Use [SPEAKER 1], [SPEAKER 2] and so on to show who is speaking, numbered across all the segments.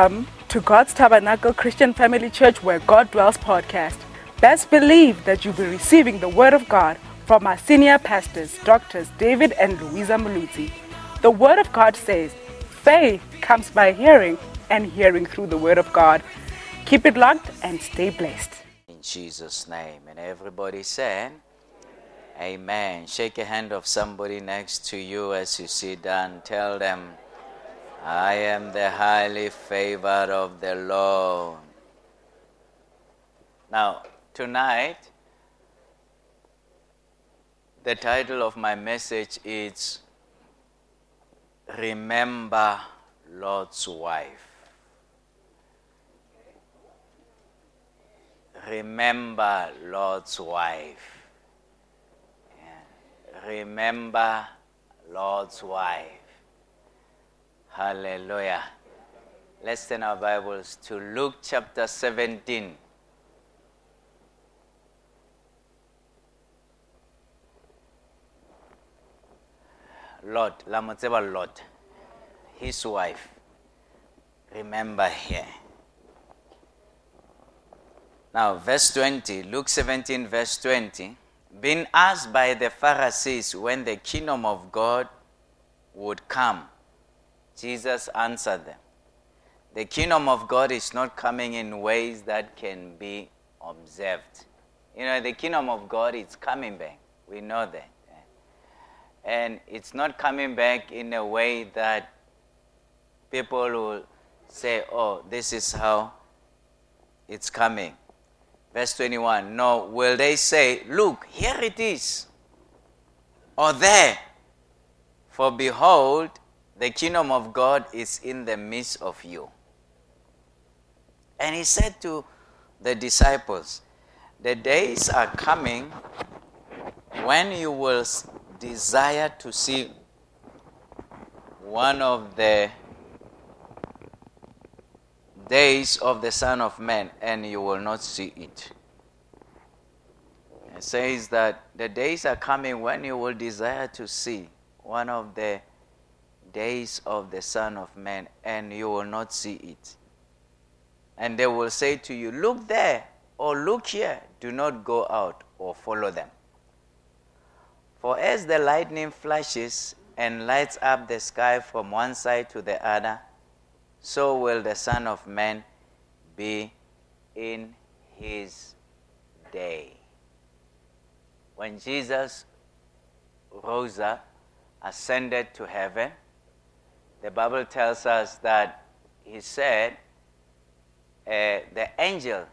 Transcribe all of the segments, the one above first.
[SPEAKER 1] Welcome to God's Tabernacle Christian Family Church where God dwells podcast. Best believe that you'll be receiving the Word of God from our senior pastors, Doctors David and Louisa Maluti. The Word of God says, faith comes by hearing, and hearing through the Word of God. Keep it locked and stay blessed.
[SPEAKER 2] In Jesus' name. And everybody said, Amen. Shake a hand of somebody next to you as you sit down. Tell them, I am the highly favored of the Lord. Now, tonight, the title of my message is Remember Lot's Wife. Remember Lot's wife. Remember Lot's wife. Hallelujah. Let's turn our Bibles to Luke chapter 17. Lot, la mo tseba Lot, his wife. Remember here. Now, verse 20, Luke 17, verse 20. Being asked by the Pharisees when the kingdom of God would come, Jesus answered them The kingdom of God is not coming in ways that can be observed. You know, the kingdom of God is coming back. We know that. And it's not coming back in a way that people will say, oh, this is how it's coming. Verse 21 No, will they say, Look, here it is, or there? For behold, the kingdom of God is in the midst of you. And he said to the disciples, The days are coming when you will desire to see one of the days of the Son of Man, and you will not see it. It says that the days are coming when you will desire to see one of the days of the Son of Man, and you will not see it. And they will say to you, Look there, or look here, do not go out or follow them. For as the lightning flashes and lights up the sky from one side to the other, so will the Son of Man be in his day. When Jesus rose up, ascended to heaven, the Bible tells us that he said, uh, the angel,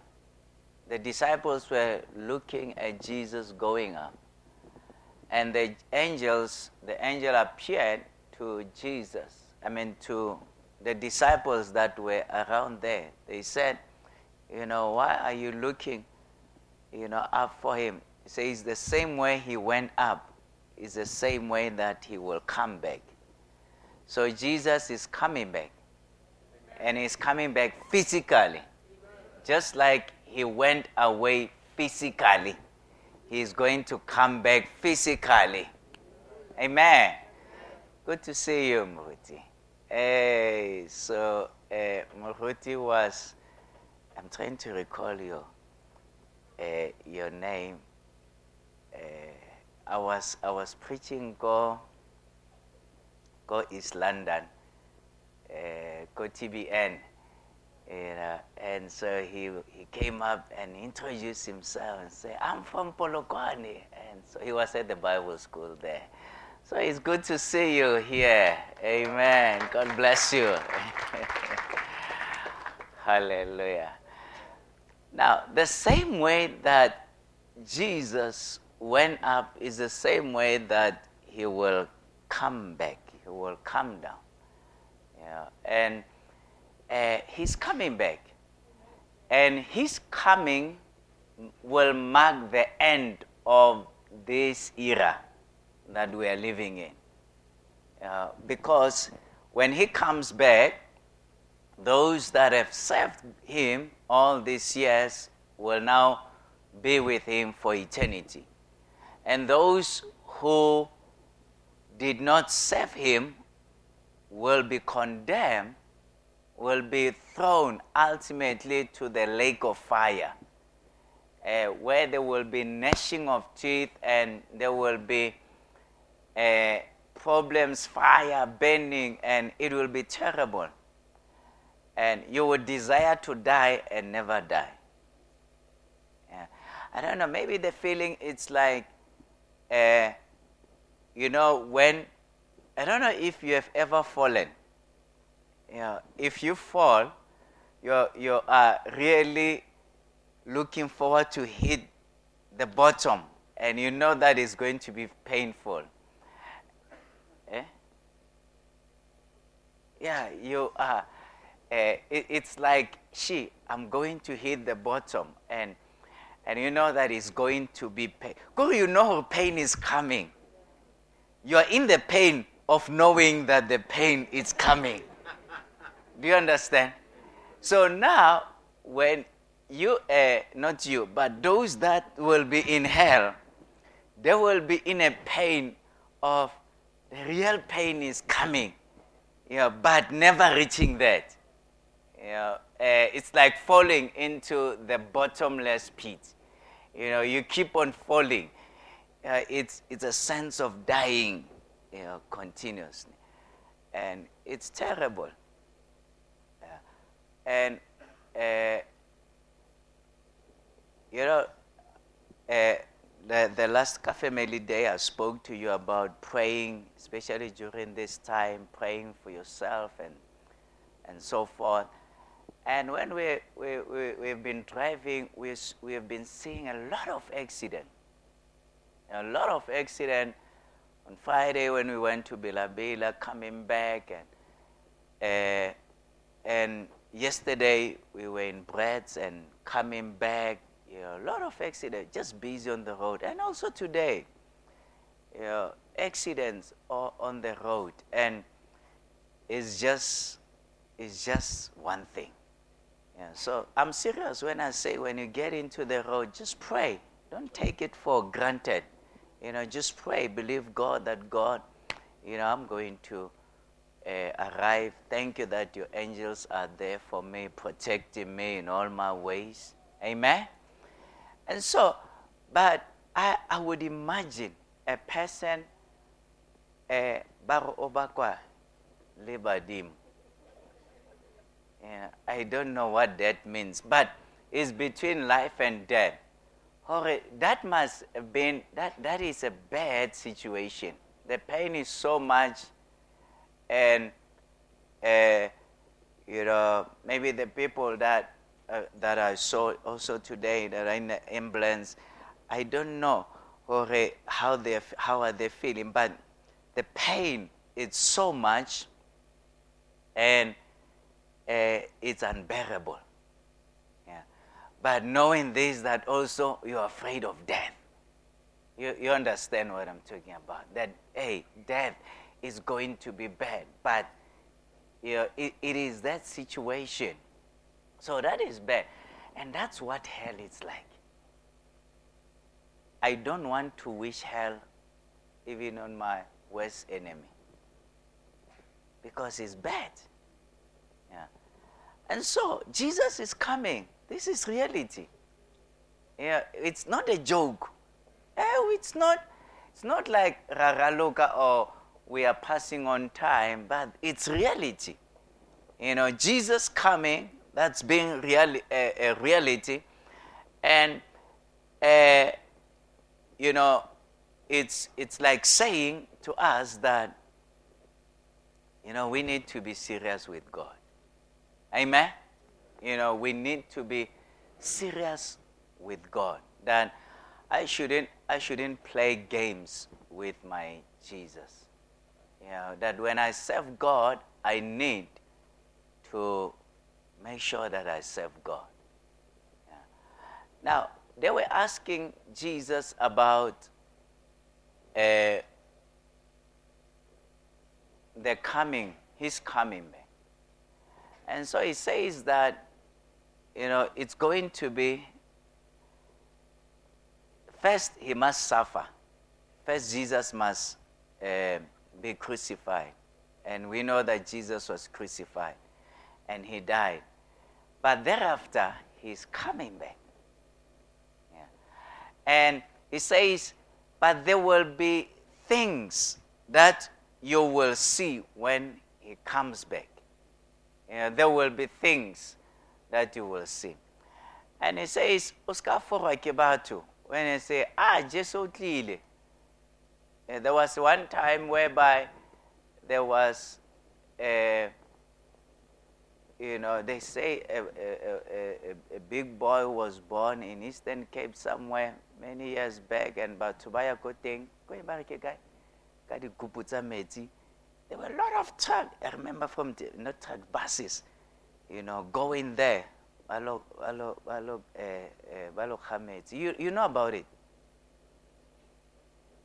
[SPEAKER 2] the disciples were looking at Jesus going up. And the angels, the angel appeared to Jesus, I mean, to the disciples that were around there, they said, You know, why are you looking, you know, up for him? He says, The same way he went up is the same way that he will come back. So Jesus is coming back. And he's coming back physically. Just like he went away physically, he's going to come back physically. Amen. Good to see you, Muruti. Hey, so uh, was, I'm trying to recall your, uh, your name. Uh, I was I was preaching go go East London, uh, go TBN, You know, and so he he came up and introduced himself and said, "I'm from Polokwane," and so he was at the Bible school there. So it's good to see you here. Amen. God bless you. Hallelujah. Now, the same way that Jesus went up is the same way that he will come back. He will come down. Yeah. And uh, he's coming back. And his coming will mark the end of this era that we are living in. Uh, because when he comes back, those that have served him all these years will now be with him for eternity. And those who did not serve him will be condemned will be thrown ultimately to the lake of fire, uh, where there will be gnashing of teeth and there will be uh, problems, fire burning, and it will be terrible. And you would desire to die and never die. Yeah. I don't know, maybe the feeling it's like, uh, you know, when, I don't know if you have ever fallen. You know, if you fall, you you are really looking forward to hit the bottom, and you know that is going to be painful. Eh? Yeah, you are. Uh, it, it's like, she, I'm going to hit the bottom, and and you know that it's going to be pain. You know pain is coming. You are in the pain of knowing that the pain is coming. Do you understand? So now, when you, uh, not you, but those that will be in hell, they will be in a pain of the real pain is coming, you know, but never reaching that. You know, uh, it's like falling into the bottomless pit. You know, you keep on falling. Uh, it's, it's a sense of dying you know, continuously. And it's terrible. And, uh, you know, uh, the, the last Cafe Meli day, I spoke to you about praying, especially during this time, praying for yourself and, and so forth. And when we, we, we, we've been driving, we, we have been seeing a lot of accident. A lot of accident. On Friday when we went to Bela coming back, and, uh, and yesterday we were in Brett's and coming back, you know, a lot of accident, just busy on the road. And also today, you know, accidents on the road. And it's just, it's just one thing. Yeah, so I'm serious when I say when you get into the road, just pray. Don't take it for granted. You know, just pray. Believe God that God, you know, I'm going to uh, arrive. Thank you that your angels are there for me, protecting me in all my ways. Amen. And so, but I, I would imagine a person, uh, Libadim. I don't know what that means, but it's between life and death. That must have been, that, that is a bad situation. The pain is so much, and, uh, you know, maybe the people that, uh, that I saw also today that are in the ambulance, I don't know how, they, how are they feeling, but the pain is so much, and uh, it's unbearable. But knowing this, that also you're afraid of death. You, you understand what I'm talking about? That, hey, death is going to be bad, but you know, it, it is that situation. So that is bad. And that's what hell is like. I don't want to wish hell even on my worst enemy because it's bad. Yeah. And so Jesus is coming. This is reality. Yeah, it's not a joke. Oh, it's not. It's not like raraloka or we are passing on time, but it's reality. You know, Jesus coming. That's being reali- a, a reality, and uh, you know, it's it's like saying to us that you know we need to be serious with God. Amen? You know, we need to be serious with God. That I shouldn't, I shouldn't play games with my Jesus. You know, that when I serve God, I need to make sure that I serve God. Yeah. Now, they were asking Jesus about uh, the coming, his coming. And so he says that, you know, it's going to be first he must suffer. First, Jesus must uh, be crucified. And we know that Jesus was crucified. and he died. But thereafter, he's coming back. Yeah. And he says, but there will be things that you will see when he comes back. Yeah, there will be things that you will see. And he says, Oscar Kibatu, when he say, ah, Jesu tlile. There was one time whereby there was a, you know, they say a, a, a, a, big boy was born in Eastern Cape somewhere many years back, and batho ba ya ko teng ko e ba re ke kae? Ka dikupu tsa there were a lot of truck. I remember from the, not truck buses you know going there balo balo balo eh eh balo khametsi you you know about it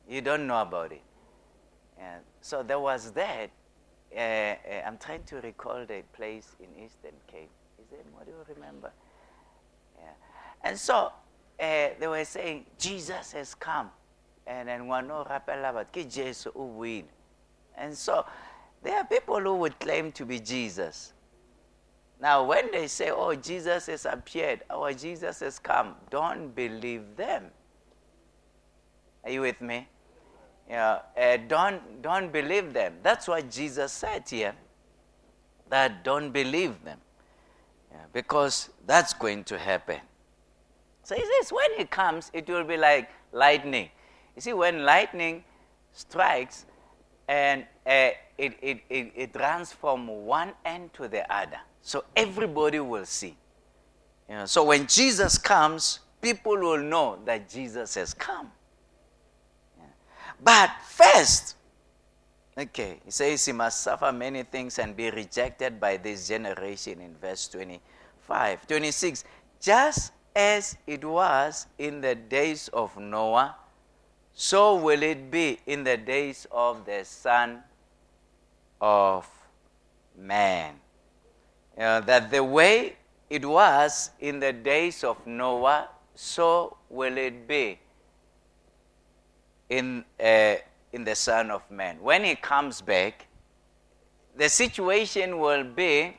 [SPEAKER 2] you don't know about it yeah. so there was that uh, uh, I'm trying to recall the place in Eastern Cape. Is it, what do you remember? Yeah. And so uh, they were saying, Jesus has come. And then one but Jesus win. And so there are people who would claim to be Jesus. Now, when they say, oh, Jesus has appeared, or Jesus has come, don't believe them. Are you with me? Yeah, uh, don't, don't believe them. That's what Jesus said here, that don't believe them. Yeah, because that's going to happen. So he says, when it comes, it will be like lightning. You see, when lightning strikes, and uh, it, it, it, it runs from one end to the other. So everybody will see. You know, so when Jesus comes, people will know that Jesus has come. Yeah. But first, okay, he says he must suffer many things and be rejected by this generation in verse 25. 26. Just as it was in the days of Noah, so will it be in the days of the Son of Man. Know, that the way it was in the days of Noah, so will it be in, uh, in the Son of Man. When he comes back, the situation will be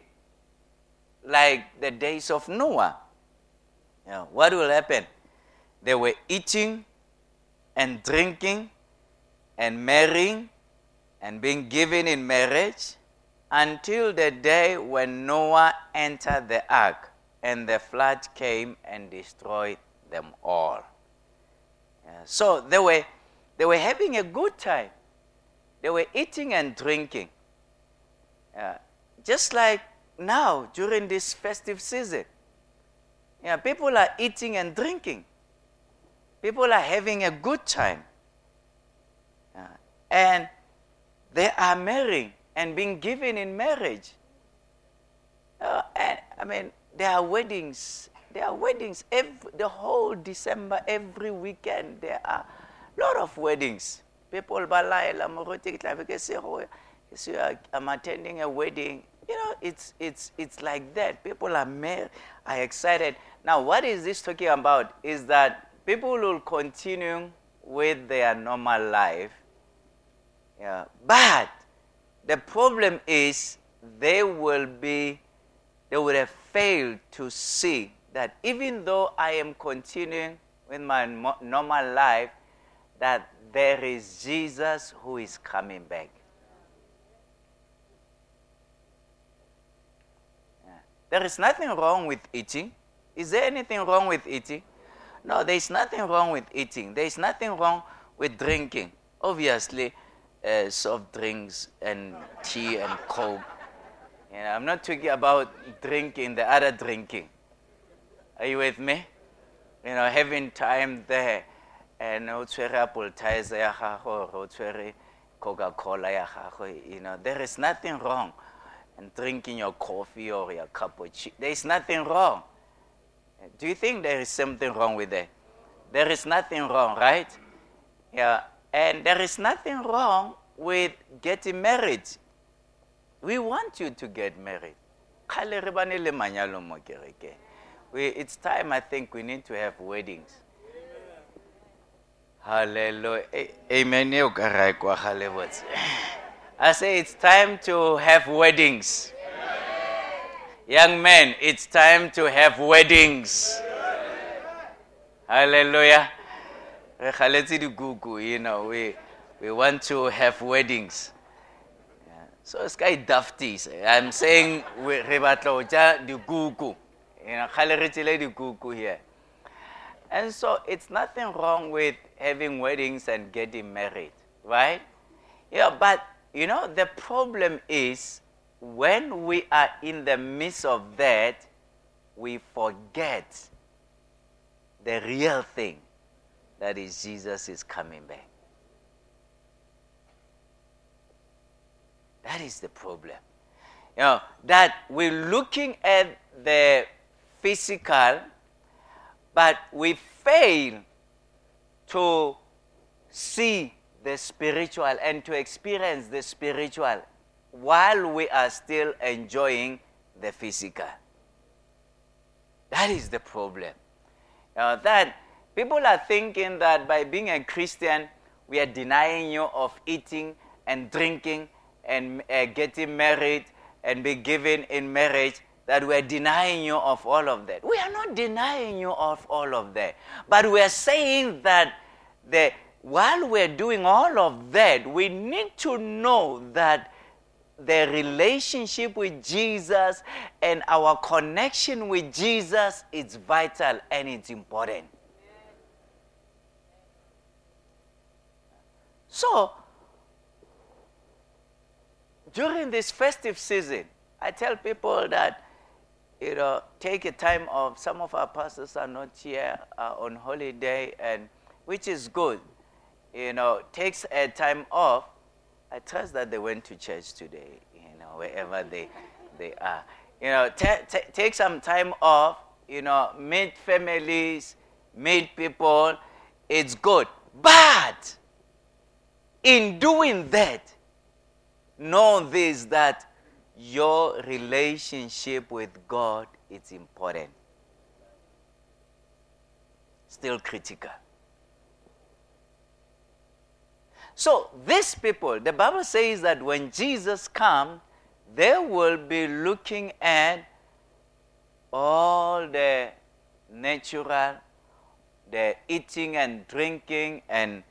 [SPEAKER 2] like the days of Noah. You know, what will happen? They were eating and drinking and marrying and being given in marriage until the day when Noah entered the ark and the flood came and destroyed them all. So they were, they were having a good time. They were eating and drinking. Just like now during this festive season. Yeah, people are eating and drinking. People are having a good time. And they are marrying and being given in marriage. Uh, and I mean, there are weddings. There are weddings every, the whole December, every weekend. There are a lot of weddings. People I'm attending a wedding. You know, it's it's it's like that. People are mar- are excited. Now, what is this talking about? Is that people will continue with their normal life. Yeah. But the problem is they will be, they would have failed to see that even though I am continuing with my normal life, that there is Jesus who is coming back. There is nothing wrong with eating. Is there anything wrong with eating? No, there is nothing wrong with eating. There is nothing wrong with drinking. Obviously, uh, soft drinks and tea and coke. Know, I'm not talking about drinking, the other drinking. Are you with me? You know, having time there and o tshwere o tshwere coca-cola ya you know there is nothing wrong in drinking your coffee or your cappuccino there is nothing wrong do you think there is something wrong with that there is nothing wrong right yeah and there is nothing wrong with getting married. We want you to get married. It's time, I think, we need to have weddings. Hallelujah. Amen. I say it's time to have weddings. Young men, it's time to have weddings. Hallelujah. You know, we, we want to have weddings. So it's kind of dafties. I'm saying we batla ho ja dikuku. Kgale re tshile dikuku here. And so it's nothing wrong with having weddings and getting married, right? Yeah, but you know, the problem is when we are in the midst of that, we forget the real thing that is Jesus is coming back. That is the problem. You know, that we're looking at the physical, but we fail to see the spiritual and to experience the spiritual while we are still enjoying the physical. That is the problem. That people are thinking that by being a Christian, we are denying you of eating and drinking and uh, getting married and be given in marriage, that we are denying you of all of that. We are not denying you of all of that. But we are saying that the, while we're doing all of that, we need to know that the relationship with Jesus and our connection with Jesus is vital and it's important. So, during this festive season, I tell people that, you know, take a time off. Some of our pastors are not here uh, on holiday, and which is good. You know, takes a time off I trust that they went to church today, you know, wherever they, they are. You know, t- t- take some time off, you know, meet families, meet people. It's good. But in doing that, know this that your relationship with God is important. Still critical. So these people, the Bible says that when Jesus comes, they will be looking at all the natural, the eating and drinking and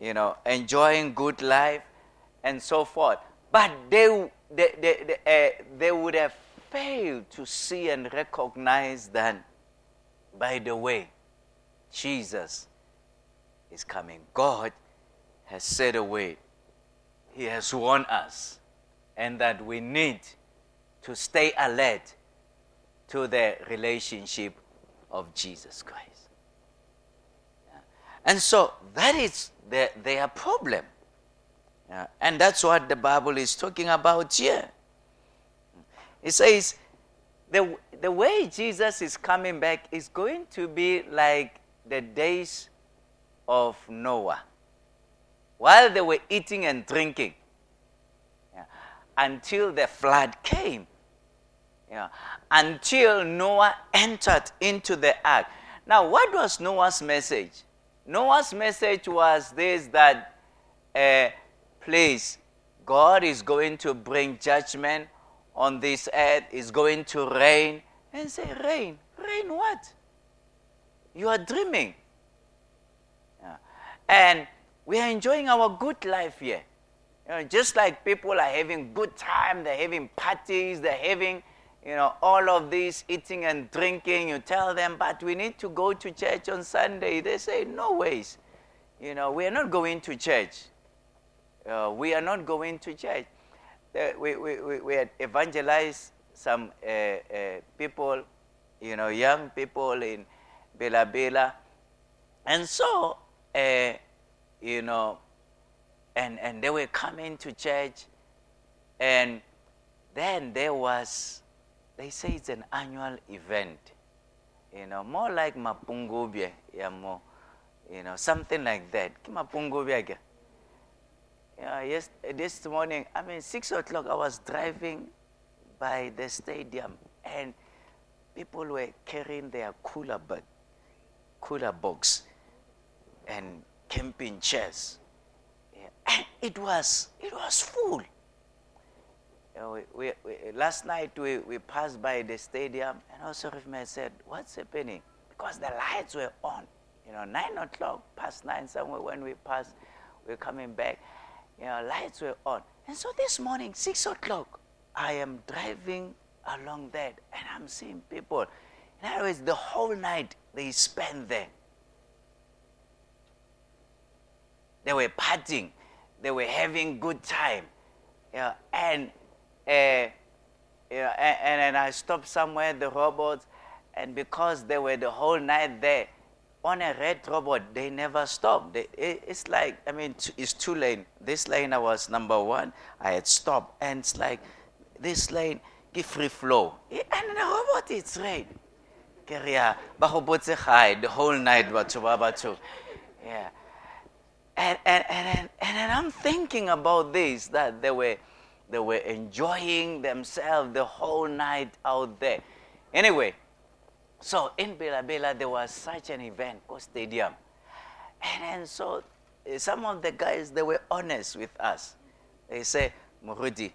[SPEAKER 2] you know enjoying good life and so forth. But they they, they, they, uh, they would have failed to see and recognize that, by the way, Jesus is coming. God has said away. He has warned us, and that we need to stay alert to the relationship of Jesus Christ. And so that is the, their problem. Yeah. And that's what the Bible is talking about here. It says the, the way Jesus is coming back is going to be like the days of Noah while they were eating and drinking yeah, until the flood came. Yeah, until Noah entered into the ark. Now, what was Noah's message? Noah's message was this that, uh, please, God is going to bring judgment on this earth, is going to rain. And say, rain? Rain what? You are dreaming. Yeah. And we are enjoying our good life here. You know, just like people are having good time, they're having parties, they're having, you know, all of this eating and drinking. You tell them, but we need to go to church on Sunday. They say, no ways. You know, we are not going to church. Uh, we are not going to church. Uh, we, we, we, we had evangelized some uh, uh people, you know, young people in Bela Bela. And so, uh, you know, and, and they were coming to church. And then there was, they say it's an annual event, you know, more like Mapungubwe, yeah, more, you know, something like that. Mapungubwe. Yeah, yes, this morning, I mean, six o'clock, I was driving by the stadium, and people were carrying their cooler bag, cooler box, and camping chairs. Yeah. And it was, it was full. You know, we, we, we, last night we, we passed by the stadium, and also Rifme said, What's happening? Because the lights were on. You know, 9 o'clock, past 9 somewhere when we passed, we we're coming back. You know, lights were on. And so this morning, 6 o'clock, I am driving along that, and I'm seeing people. In other words, the whole night they spend there. They were partying. They were having good time. You know, and, and, and, and I stopped somewhere, the robots, and because they were the whole night there, on a red robot, they never stopped. They, it, it's like, I mean, it's two lane. This lane I was number one, I had stopped. And it's like, this lane, give free flow. And the robot, it's red. Keria, the whole night, Yeah. And, and, and, and, and I'm thinking about this, that they were, they were enjoying themselves the whole night out there. Anyway, so in Bela Bela, there was such an event called Stadium. And then so eh, some of the guys, they were honest with us. They say, Murudi,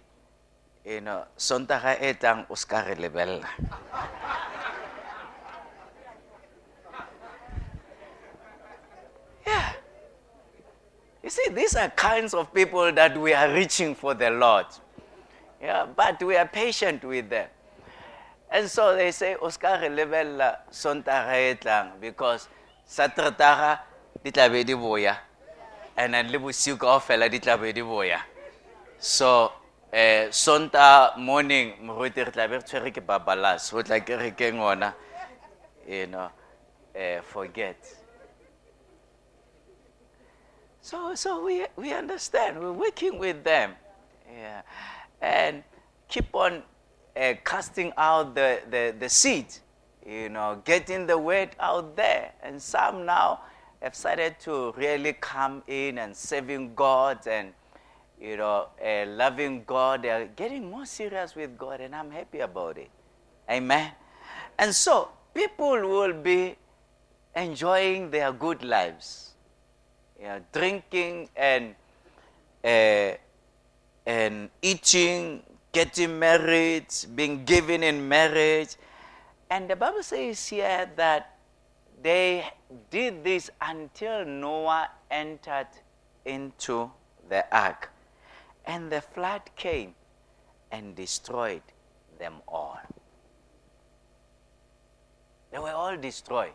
[SPEAKER 2] you know, Sontaga etang Oscar lebella. yeah. You see, these are kinds of people that we are reaching for the Lord. Yeah, but we are patient with them. And so they say, Oscar lebella Sontaga etang because Satrataga di tla be di boya. And then le bosiu kaofela di tla be di boya. So eh sonta morning moruti re tla be re tshwere ke babalas go tla ke re you know eh forget so so we we understand we're working with them yeah and keep on uh, casting out the, the the seed you know getting the word out there and some now have started to really come in and serving god and you know, uh, loving God. They are getting more serious with God, and I'm happy about it. Amen. And so people will be enjoying their good lives, you know, drinking and uh, and eating, getting married, being given in marriage. And the Bible says here that they did this until Noah entered into the ark. And the flood came and destroyed them all. They were all destroyed.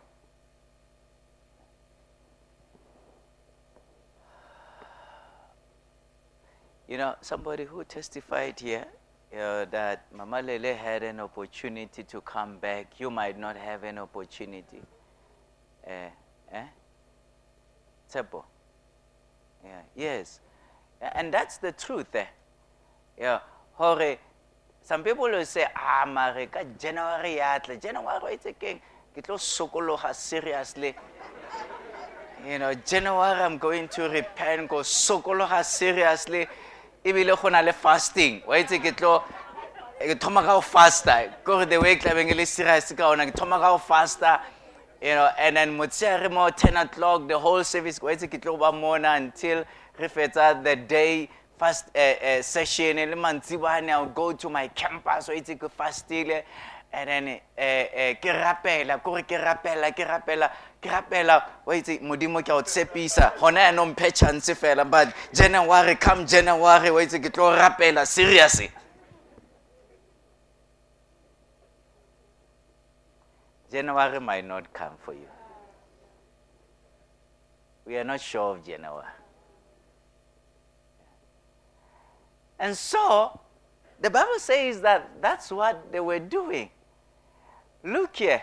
[SPEAKER 2] You know, somebody who testified here know, that Mama Lele had an opportunity to come back. You might not have an opportunity. Eh? Eh? Temple. Yeah. Yes. And that's the truth. Eh? Yeah. Hore, some people will say, ah, mare, January atle. January, it's a king. Kitlo sokoloha seriously. You know, January, I'm going to repent, go sokoloha seriously. Ibile go na le fasting. Wa itse ke tlo ke thoma ka go fasta. Go the way tlabeng le serious ka ona ke thoma ka go fasta. You know, and then motsheare mo 10 o'clock the whole service go itse ke tlo ba mona until re fetsa the day fast uh, uh, session le mantsibane i would go to my campus o itse ke fastile and then uh, ke rapela kore ke rapela ke rapela ke rapela o itse modimo ke a o tshepisa gona yaanong mphe chance fela but january come january o itse ke tlo rapela seriously January might not come for you. We are not sure of January. And so, the Bible says that that's what they were doing. Look here.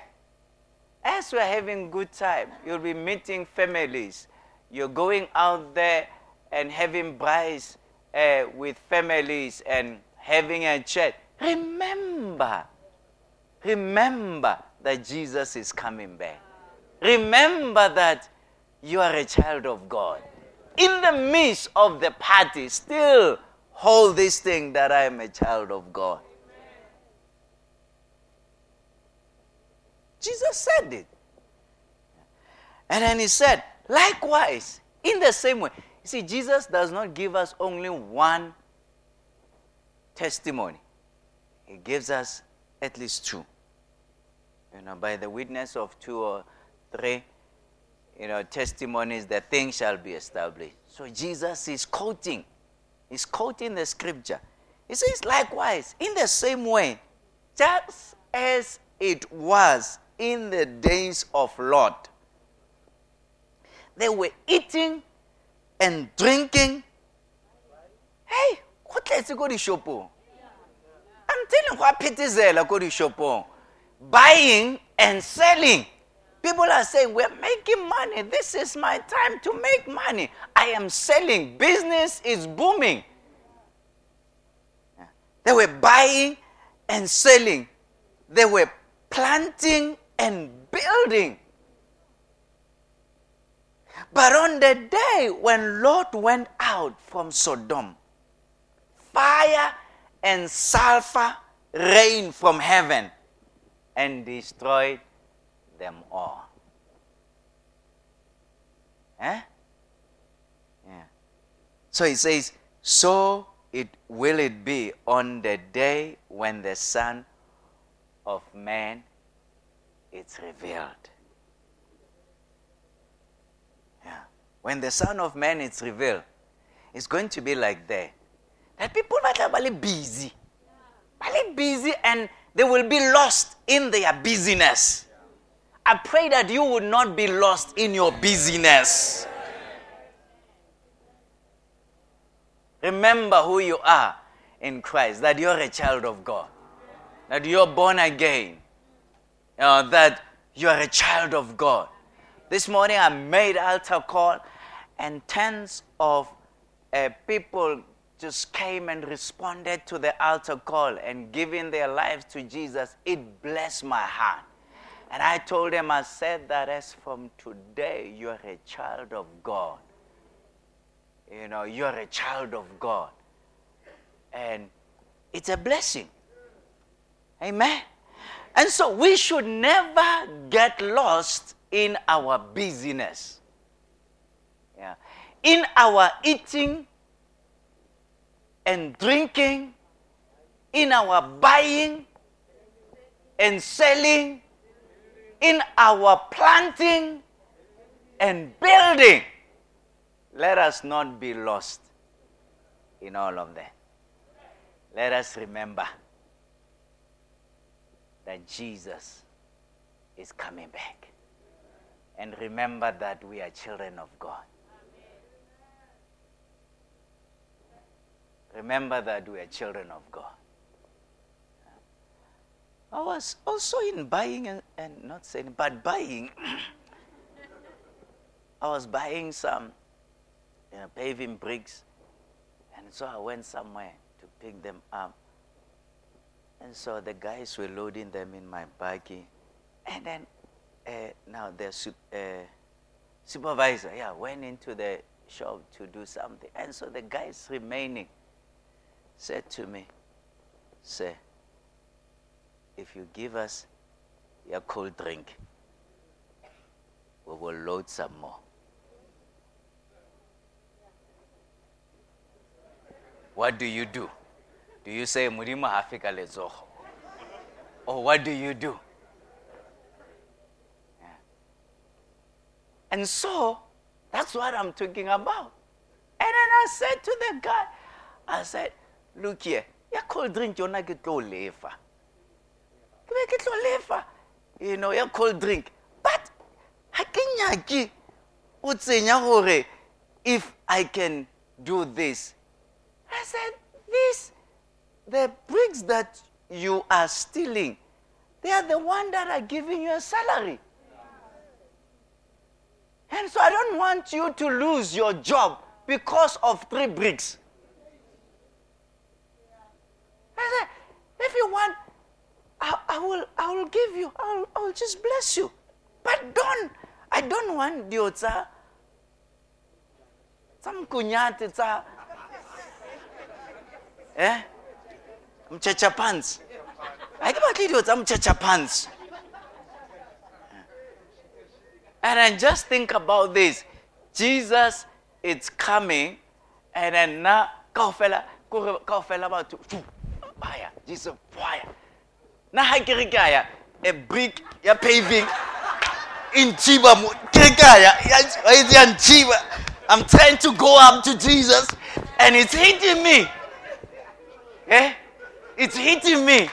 [SPEAKER 2] As we're having good time, you'll be meeting families. You're going out there and having brides uh, with families and having a chat. Remember, remember that Jesus is coming back. Remember that you are a child of God. In the midst of the party, still hold this thing that I am a child of God. Jesus said it. And then he said, likewise, in the same way. You see, Jesus does not give us only one testimony. He gives us at least two. You know, by the witness of two or three, you know, testimonies, the thing shall be established. So Jesus is quoting, he's quoting the scripture. He says, likewise, in the same way, just as it was in the days of Lot, they were eating and drinking. Hey, what let's go to shopong? I'm telling what phethizela go to shopong. Buying and selling. People are saying, We're making money. This is my time to make money. I am selling. Business is booming. They were buying and selling, they were planting and building. But on the day when Lot went out from Sodom, fire and sulfur rained from heaven and destroyed them all. Eh? Yeah. So he says, So it will it be on the day when the Son of Man is revealed. Yeah. When the Son of Man is revealed, it's going to be like that. That people are really busy. Really busy and they will be lost in their busyness. I pray that you would not be lost in your busyness. Remember who you are in Christ, that you're a child of God, that you're born again, uh, that you are a child of God. This morning I made altar call, and tens of uh, people just came and responded to the altar call and giving their lives to Jesus. It blessed my heart. And I told them, I said that as from today, you're a child of God. You know, you're a child of God. And it's a blessing. Amen. And so we should never get lost in our busyness. Yeah. In our eating and drinking, in our buying and selling, in our planting and building. Let us not be lost in all of that. Let us remember that Jesus is coming back. And remember that we are children of God. Remember that we are children of God. I was also in buying and, and not selling, but buying. I was buying some you know, paving bricks, and so I went somewhere to pick them up. And so the guys were loading them in my buggy, and then uh, now the uh, supervisor, yeah, went into the shop to do something, and so the guys remaining said to me, Sir, if you give us your cold drink, we will load some more." What do you do? Do you say Murima Hafika Lezoho? Or what do you do? Yeah. And so that's what I'm talking about. And then I said to the guy, I said, look here, ya cold drink lefa. Ke ke tlo lefa. You know, ya cold drink. But ha ke nyaki o tsenya gore if I can do this. I said, this the bricks that you are stealing, they are the one that are giving you a salary. And so I don't want you to lose your job because of three bricks. I said, if you want, I, I will I will give you, I will, I will just bless you. But don't, I don't want the otsa. Some kunyati. Eh? Mchecha pants. Ha ke batle dilo tsa mchecha pants. And then just think about this. Jesus is coming. And then na kaofela kaofela batho fire jesus fire. Na ha ke re ka ya a brick ya paving in Chiba, mo ke re ka ya ya- ya ya i'm trying to go up to jesus and it's hitting me. Eh it's hitting me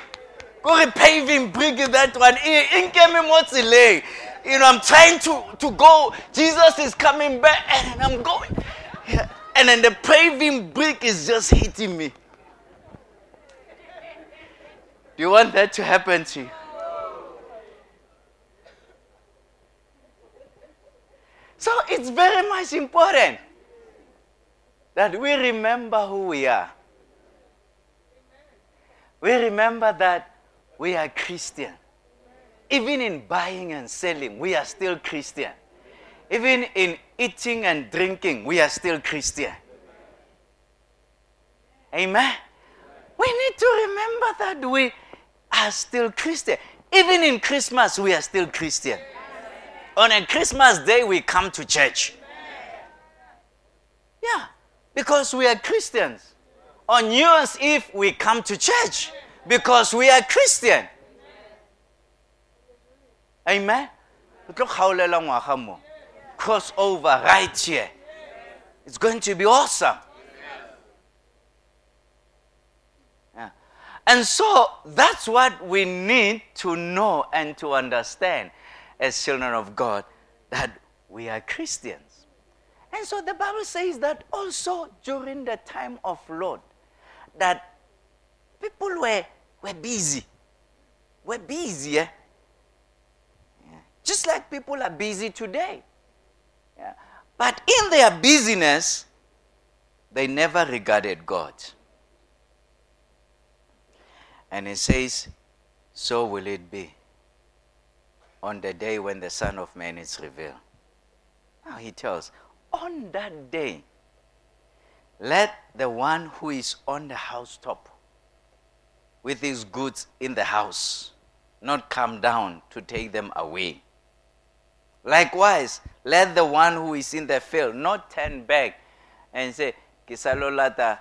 [SPEAKER 2] Go paving brick that one. Eh, In came mo tseleng. You know, I'm trying to, to go. Jesus is coming back and I'm going. Yeah. And then the paving brick is just hitting me. Do you want that to happen to you? So it's very much important that we remember who we are. We remember that we are Christian. Even in buying and selling, we are still Christian. Even in eating and drinking, we are still Christian. Amen. We need to remember that we are still Christian. Even in Christmas, we are still Christian. On a Christmas day, we come to church. Yeah, because we are Christians. On New Year's Eve, we come to church because we are Christian. Amen. Ngwaga mo. Cross over right here. It's going to be awesome. And so that's what we need to know and to understand as children of God that we are Christians. And so the Bible says that also during the time of Lot, that people were, were busy. Were busy. eh? Yeah. Just like people are busy today. Yeah. But in their busyness, they never regarded God. And it says, So will it be on the day when the Son of Man is revealed. Now he tells, On that day, let the one who is on the housetop with his goods in the house not come down to take them away. Likewise, let the one who is in the field not turn back and say, Kisalolata,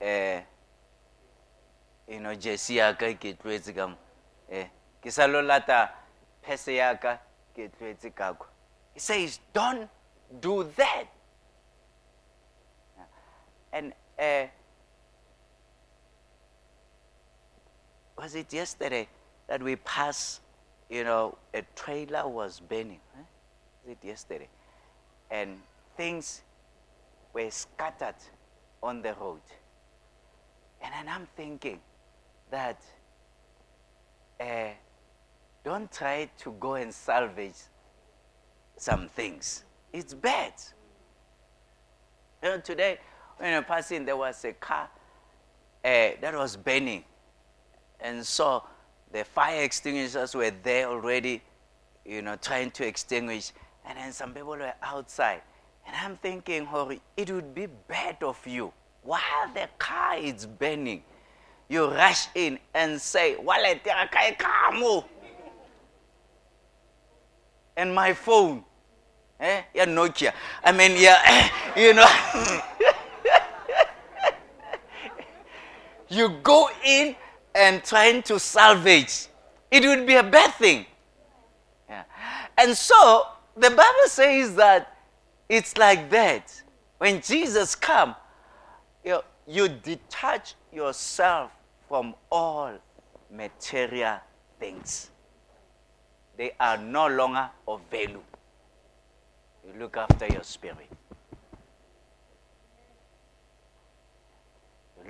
[SPEAKER 2] eh, you know, Jesse yaka ke tlwaetse ka mo. Eh, ke sa lo lata phese yaka ke tlwaetse ka kwa. He says, don't do that. And uh, was it yesterday that we passed, you know, a trailer was burning? Huh? Was it yesterday? And things were scattered on the road. And then I'm thinking that uh, don't try to go and salvage some things. It's bad. You know, today, when I'm passing, there was a car uh, that was burning. And so the fire extinguishers were there already, you know, trying to extinguish. And then some people were outside. And I'm thinking, Hori, it would be bad of you while the car is burning. You rush in and say, Wallet, kamu. And my phone. Eh? Yeah, Nokia. I mean, yeah, you know. you go in and trying to salvage. It would be a bad thing. Yeah. And so the Bible says that it's like that. When Jesus come, you, you detach yourself from all material things. They are no longer of value. You look after your spirit.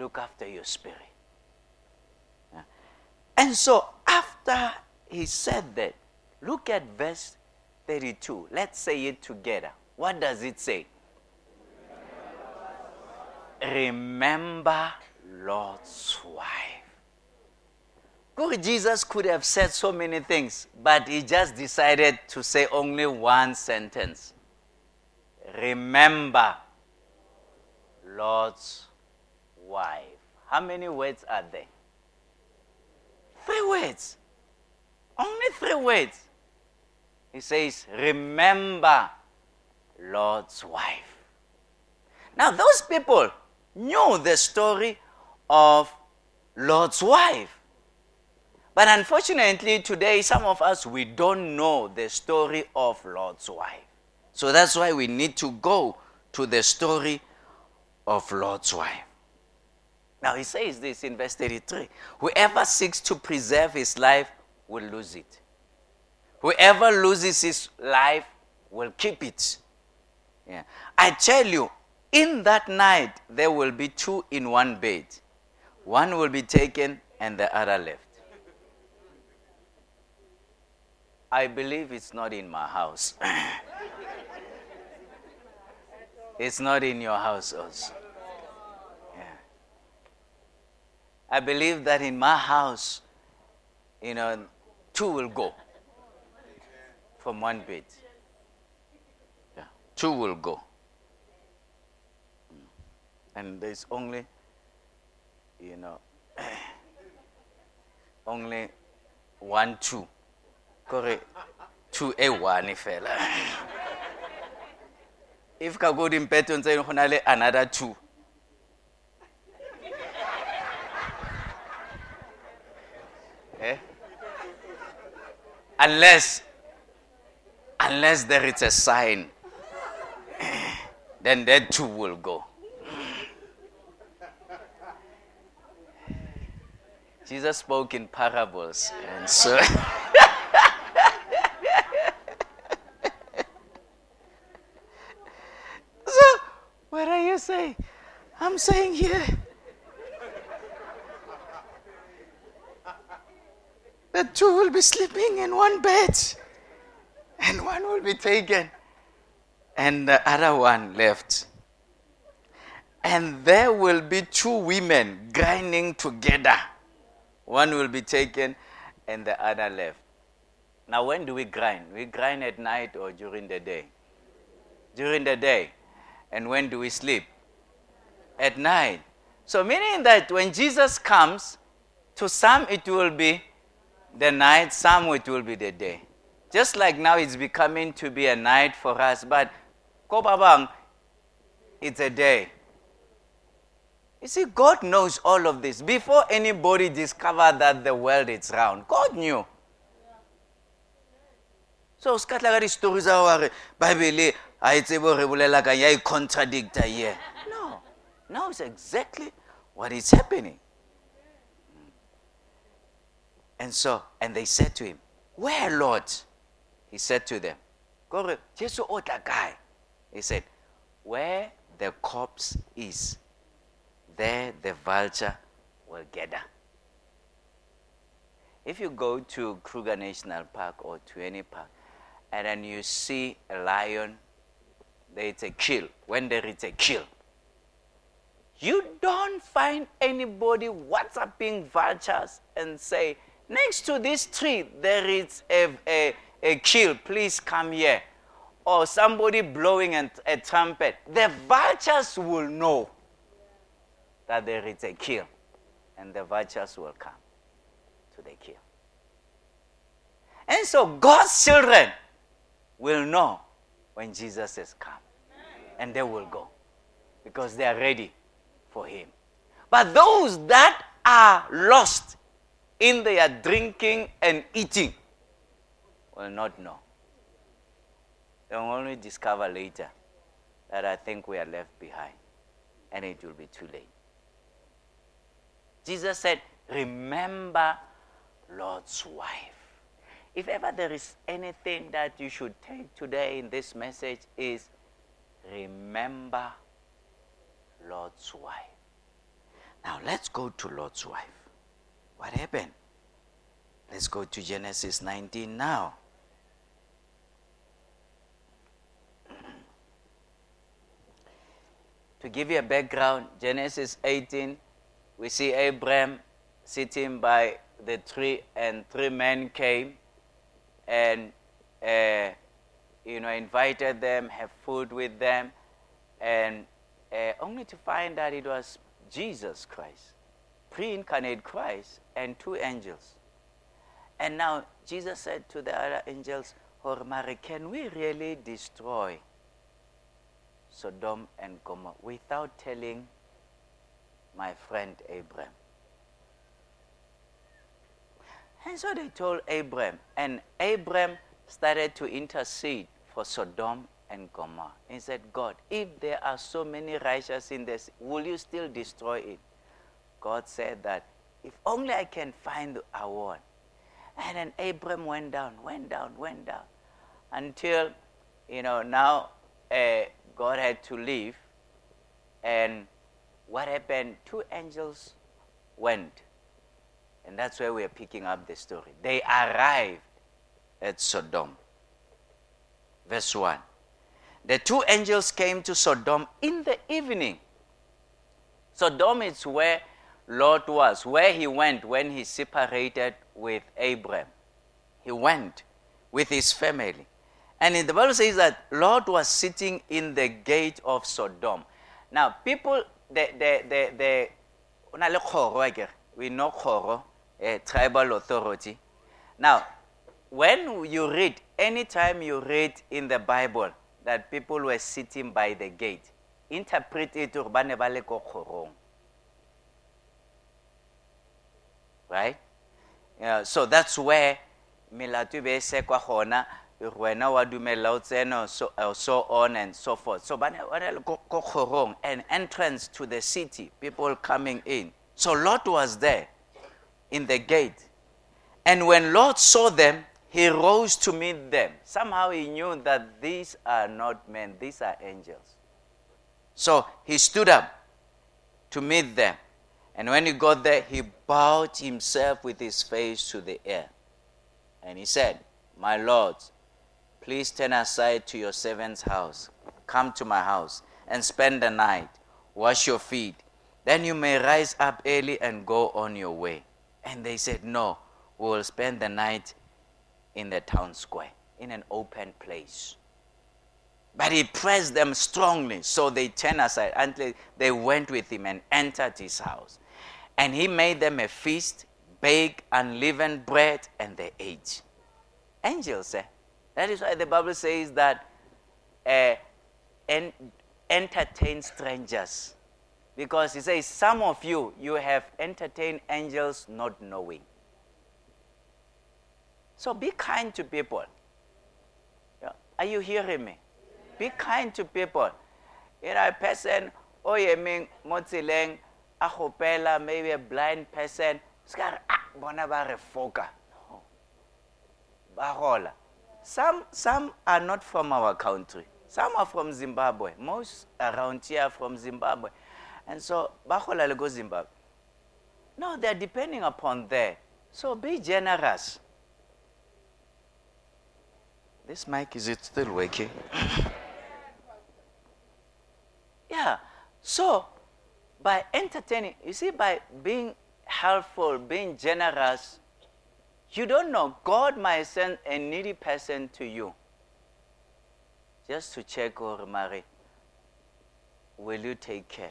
[SPEAKER 2] Look after your spirit. Yeah. And so after he said that, look at verse 32. Let's say it together. What does it say? Remember Lot's wife. Good Jesus could have said so many things, but he just decided to say only one sentence. Remember Lot's wife. How many words are there? Three words. Only three words. He says, Remember Lot's wife. Now, those people knew the story of Lot's wife. But unfortunately, today, some of us, we don't know the story of Lot's wife. So that's why we need to go to the story of Lot's wife. Now, he says this in verse 33 Whoever seeks to preserve his life will lose it. Whoever loses his life will keep it. Yeah. I tell you, in that night, there will be two in one bed. One will be taken and the other left. I believe it's not in my house. it's not in your house also. Yeah. I believe that in my house, you know, two will go from one bed. Yeah. Two will go. Mm. And there's only, you know, only one two kore two a one fela if ka go dimpetong tse go na le another two eh? unless unless there is a sign then that two will go jesus spoke in parables and so What are you saying? I'm saying here. The two will be sleeping in one bed, and one will be taken, and the other one left. And there will be two women grinding together. One will be taken, and the other left. Now, when do we grind? We grind at night or during the day? During the day. And when do we sleep? At night. So, meaning that when Jesus comes, to some it will be the night, some it will be the day. Just like now it's becoming to be a night for us, but Kobabang, it's a day. You see, God knows all of this. Before anybody discovered that the world is round, God knew. So, ska tla ka di-story tsa gore bible e contradicta here no knows exactly what is happening and so and they said to him where lord? He said to them kore jesu kae? He said where the corpse is there the vulture will gather. If you go to kruger national park or to any park and then you see a lion there is a kill. When there is a kill, you don't find anybody WhatsApping vultures and say, next to this tree, there is a, a, a kill, please come here. Or somebody blowing a, a trumpet. The vultures will know that there is a kill, and the vultures will come to the kill. And so God's children will know when Jesus has come. And they will go because they are ready for Him. But those that are lost in their drinking and eating will not know. They will only discover later that I think we are left behind and it will be too late. Jesus said, Remember Lot's wife. If ever there is anything that you should take today in this message is remember Lot's wife. Now let's go to Lot's wife. What happened? Let's go to Genesis 19 now. to give you a background, Genesis 18, we see Abraham sitting by the tree, and three men came and uh, you know invited them, have food with them, and uh, only to find that it was Jesus Christ, pre-incarnate Christ, and two angels. And now Jesus said to the other angels, Mary, can we really destroy Sodom and Gomorrah without telling my friend Abraham? And so they told Abraham, and Abraham started to intercede for Sodom and Gomorrah. He said, God, if there are so many righteous in this, will you still destroy it? God said that if only I can find a one. And then Abram went down, went down, went down, until, you know, now uh, God had to leave. And what happened? Two angels went. And that's where we are picking up the story. They arrived at Sodom. Verse 1. The two angels came to Sodom in the evening. Sodom is where Lot was, where he went when he separated with Abram. He went with his family. And in the Bible says that Lot was sitting in the gate of Sodom. Now, people, the, the, the, the, we know Khoro, a eh, tribal authority. Now, when you read, anytime you read in the Bible that people were sitting by the gate, interpret it right? So that's where melato be e sekwa gona wena wa dumela o so, uh, so on and so forth. So bana le ko kgorong an entrance to the city people coming in. So lot was there in the gate. And when Lot saw them he rose to meet them. Somehow he knew that these are not men these are angels. So he stood up to meet them and when he got there, he bowed himself with his face to the air. And he said, My Lord, please turn aside to your servant's house. Come to my house and spend the night. Wash your feet. Then you may rise up early and go on your way. And they said, No, we will spend the night in the town square, in an open place. But he pressed them strongly, so they turned aside until they went with him and entered his house. And he made them a feast, baked unleavened bread, and they ate. Angels, eh? That is why the Bible says that uh, en- entertain strangers. Because he says, Some of you, you have entertained angels not knowing. So be kind to people. Are you hearing me? Be kind to people. You know, a person, oh, you mean, motsileng, a gopela maybe a blind person se ka re ah bona ba re foka. No. Ba some some are not from our country. Some are from zimbabwe. Most around here are from zimbabwe. And so ba gola go zimbabwe. No they're depending upon there. So be generous. This mic is it still working yeah so by entertaining, you see, by being helpful, being generous, you don't know. God might send a needy person to you just to check oh, or marry. Will you take care?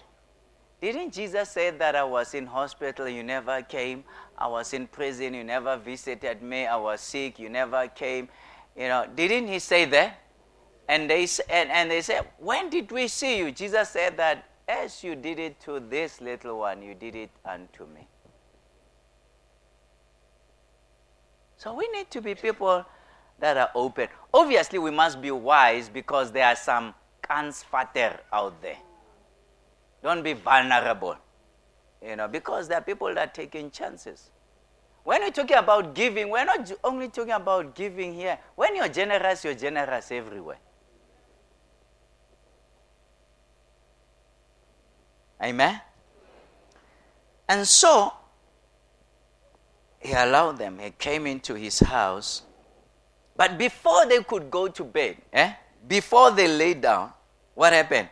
[SPEAKER 2] Didn't Jesus say that I was in hospital, you never came? I was in prison, you never visited me. I was sick, you never came. You know, didn't he say that? And they, and, and they said, When did we see you? Jesus said that as you did it to this little one, you did it unto me. So we need to be people that are open. Obviously, we must be wise because there are some kansfater out there. Don't be vulnerable, you know, because there are people that are taking chances. When we're talking about giving, we're not only talking about giving here. When you're generous, you're generous everywhere. Amen? And so, he allowed them. He came into his house. But before they could go to bed, eh, before they lay down, what happened?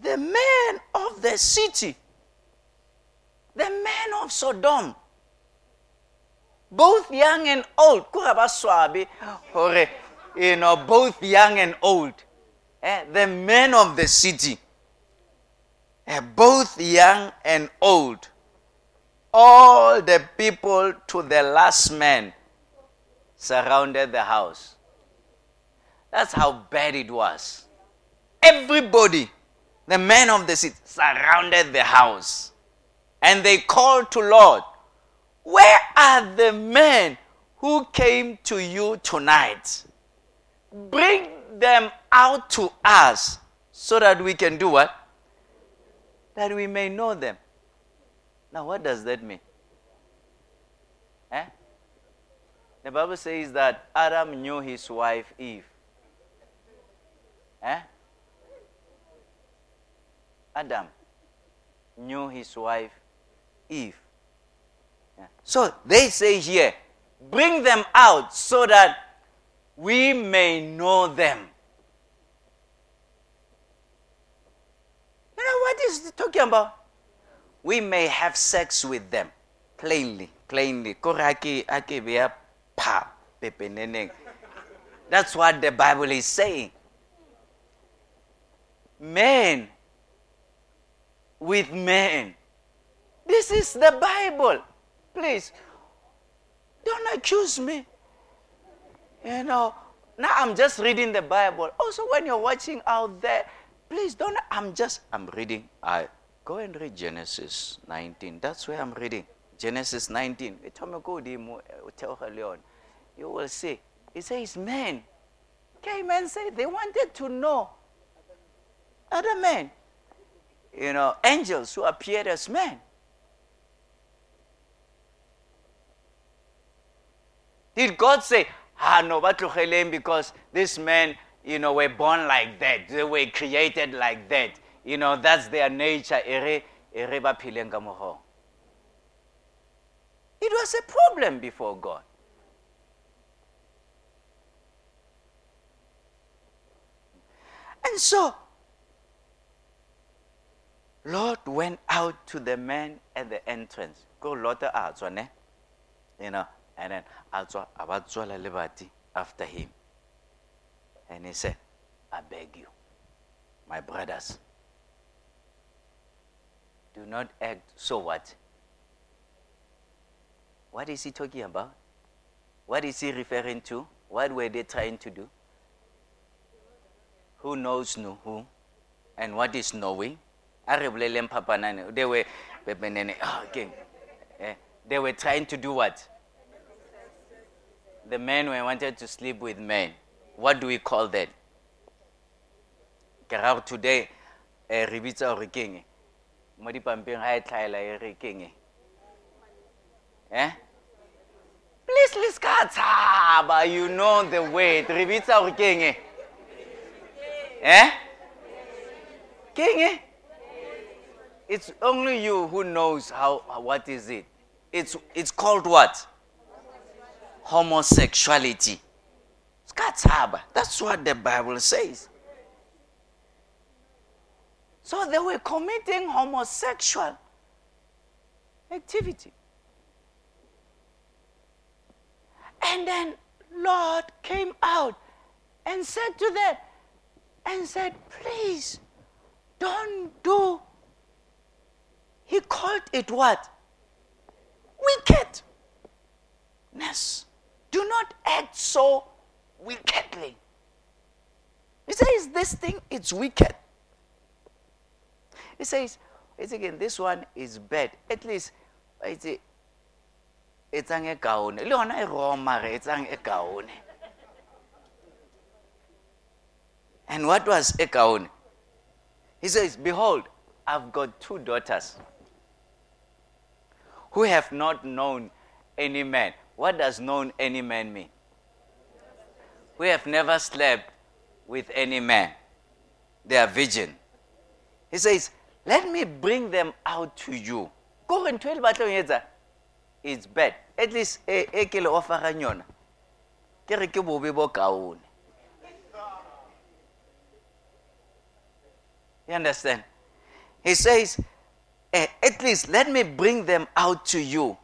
[SPEAKER 2] The men of the city, the men of Sodom, both young and old, you know, both young and old, eh, the men of the city, both young and old, all the people to the last man surrounded the house. That's how bad it was. Everybody, the men of the city, surrounded the house. And they called to Lot, Where are the men who came to you tonight? Bring them out to us so that we can do what? That we may know them. Now, what does that mean? Eh? The Bible says that Adam knew his wife Eve. Eh? Adam knew his wife Eve. Yeah. So they say here, bring them out so that we may know them. You know what is he talking about? We may have sex with them. Plainly, plainly. That's what the Bible is saying. Men with men. This is the Bible. Please, don't accuse me. You know, now I'm just reading the Bible. Also, when you're watching out there, please don't. I'm just, I'm reading. I go and read Genesis 19. That's where I'm reading. Genesis 19. You will see. It says, men. came and say they wanted to know other men. You know, angels who appeared as men. Did God say, ah, no, batlogeleng because these men, you know, were born like that. They were created like that. You know, that's their nature. It was a problem before God. And so, Lot went out to the man at the entrance. Go ne? You know, and then atswa abatswala lebati after him. And he said, I beg you, my brothers, do not act so what? What is he talking about? What is he referring to? What were they trying to do? Who knows no who? And what is knowing? they were okay. Eh, they were trying to do what? The men were wanted to sleep with men. What do we call that? Ke today eh re bitsa gore keng mo dipampeng ga eh please let's ka tshaba you know the word re bitsa gore eh keng it's only you who knows how what is it. It's it's called what? Homosexuality. That's what the Bible says. So they were committing homosexual activity. And then Lot came out and said to them, and said, please don't do he called it what? Wickedness. Do not act so wickedly. He says this thing it's wicked. He says, it's again, this one is bad. At least it's a it's an ekaone. Le yona e roma it's an ekaone. And what was ekaone? He says, Behold, I've got two daughters who have not known any man. What does known any man mean? We have never slept with any man. They are virgin. He says, Let me bring them out to you. Go and tell It's bad. At least e ke le offerang yona. You understand? He says, eh, at least let me bring them out to you.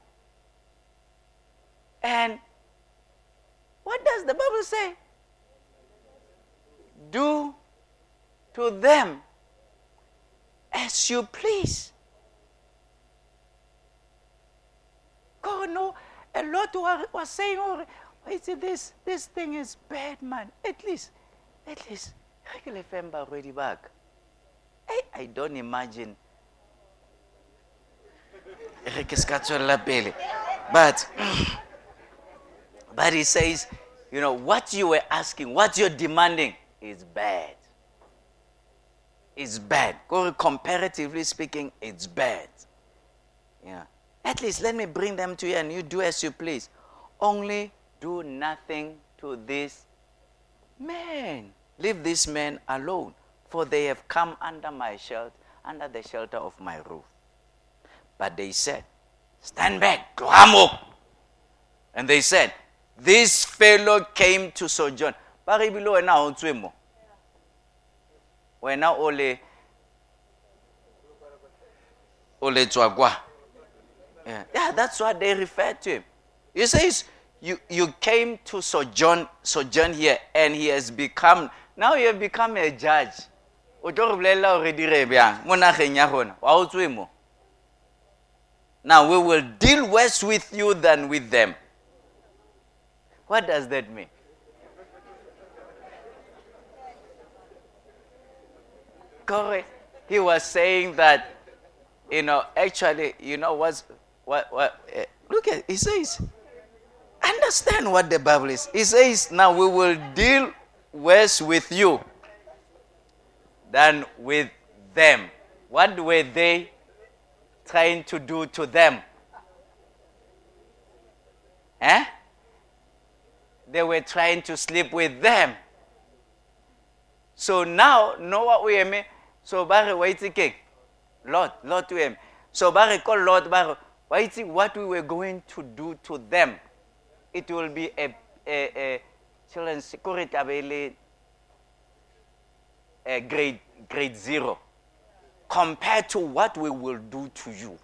[SPEAKER 2] And what does the Bible say? Do to them as you please. God, no, a lot was saying, oh, this, this thing is bad, man. At least, at least, I can remember already back. I, I don't imagine But, but he says, you know, what you were asking, what you're demanding is bad. It's bad. Comparatively speaking, it's bad. Yeah. At least let me bring them to you and you do as you please. Only do nothing to this man. Leave this man alone, for they have come under my shelter, under the shelter of my roof. But they said, Stand back, Hamok. And they said, This fellow came to sojourn. Tswe mo. Wena ole ole tswa Yeah. yeah, that's what they refer to him. He says, you, you came to sojourn, sojourn here and he has become, now you have become a judge. o tlo re bolelela dire bjang mo nageng ya gona wa o tswe mo now we will deal worse with you than with them what does that mean correct he was saying that you know actually you know what's what what uh, look at he says Understand what the Bible is. He says, Now we will deal worse with you than with them. What were they trying to do to them? Eh? They were trying to sleep with them. So now, know what we mean? So, bare wait king. Lord, Lord to him. So, bare call Lord, bare, wait it what we were going to do to them it will be a, a, a children's security a grade, grade zero compared to what we will do to you.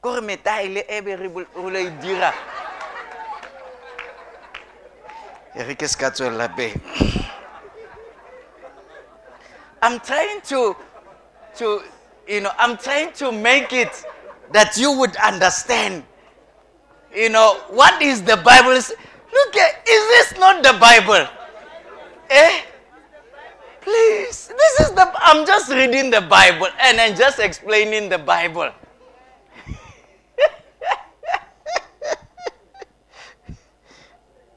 [SPEAKER 2] kore metaele e be re lo e dira e re pele i'm trying to to you know i'm trying to make it that you would understand you know, what is the Bible? Look at, is this not the Bible? Eh? Please, this is the, I'm just reading the Bible and then just explaining the Bible.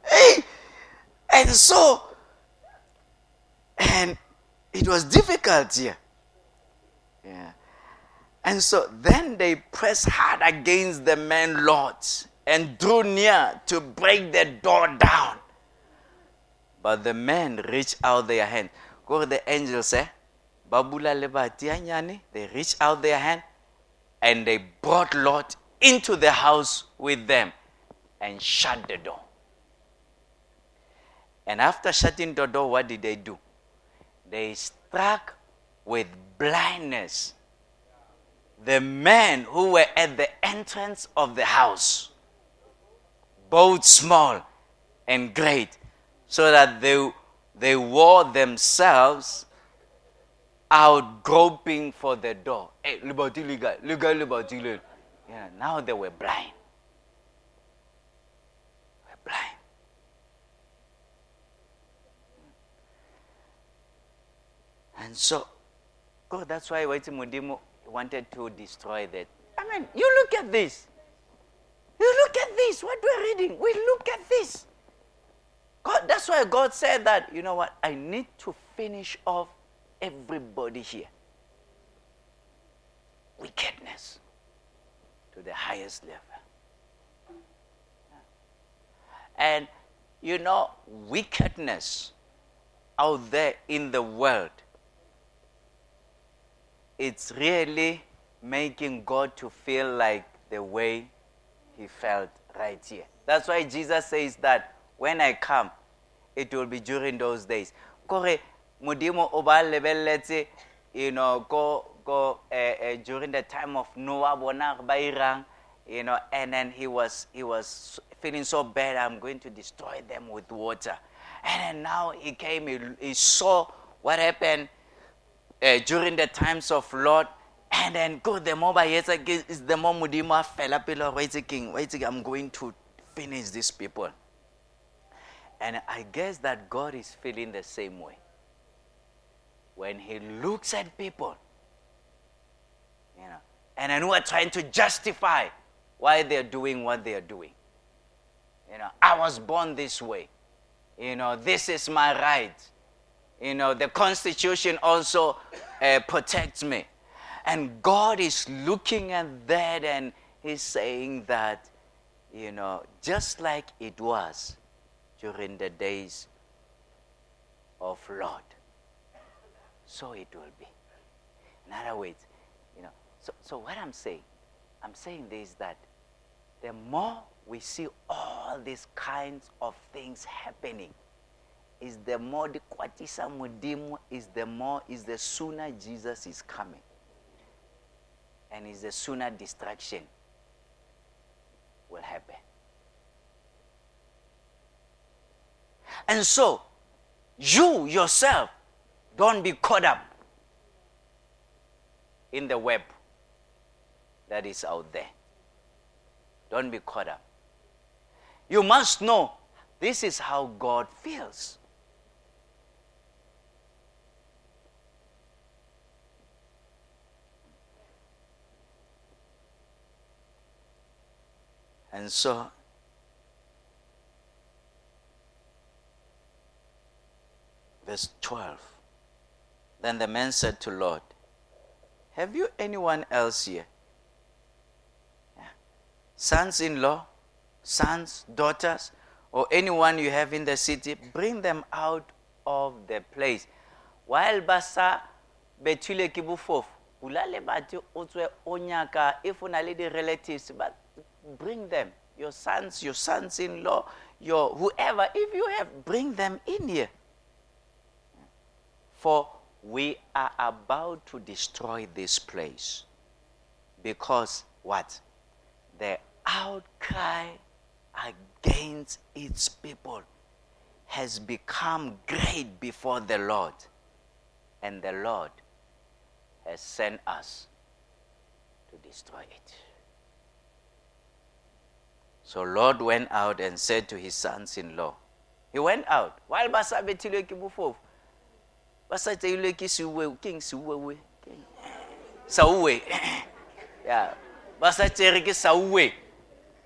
[SPEAKER 2] hey, and so, and it was difficult here. Yeah. And so then they pressed hard against the men lords and drew near to break the door down. But the men reached out their hand. Go the angel say, Babula lebatianyani. They reached out their hand and they brought Lot into the house with them and shut the door. And after shutting the door, what did they do? They struck with blindness the men who were at the entrance of the house both small and great, so that they, they wore themselves out groping for the door. Eh, hey, yeah, now they were blind. They were blind. And so, God, that's why Waitimudimo wanted to destroy that. I mean, you look at this. You look at this, what we're reading. We look at this. God, that's why God said that, you know what, I need to finish off everybody here. Wickedness to the highest level. And you know, wickedness out there in the world, it's really making God to feel like the way he felt right here. That's why Jesus says that when I come, it will be during those days. Kore modimo o ba you know go go uh, uh, during the time of Noah bona ba irang you know and then he was he was feeling so bad I'm going to destroy them with water. And then now he came he, he saw what happened uh, during the times of Lot. and then go the more by is the more mudima fell up king I'm going to finish these people. And I guess that God is feeling the same way. When he looks at people, you know, and then we are trying to justify why they're doing what they're doing. You know, I was born this way. You know, this is my right. You know, the Constitution also uh, protects me. And God is looking at that and He's saying that, you know, just like it was during the days of Lot, so it will be. In other words, you know, so, so what I'm saying, I'm saying this that the more we see all these kinds of things happening, is the more the kwatisa modimo is the more is the sooner Jesus is coming. And is the sooner destruction will happen. And so, you yourself don't be caught up in the web that is out there. Don't be caught up. You must know this is how God feels. And so, verse 12. Then the man said to Lot, Have you anyone else here? Yeah. Sons in law, sons, daughters, or anyone you have in the city, bring them out of the place. While basa betule ke bofofu, bulale batho o tswe o nyaka if o na le di-relatives but bring them your sons your sons-in-law your whoever if you have bring them in here. For we are about to destroy this place. Because what? The outcry against its people has become great before the Lord. And the Lord has sent us to destroy it so Lot went out and said to his sons-in-law, he went out. While ba sa bethilwe ke bofofu ba sa tseilwe ke seuwe keng seuwe sauwe yeah. Ba sa tsere ke sauwe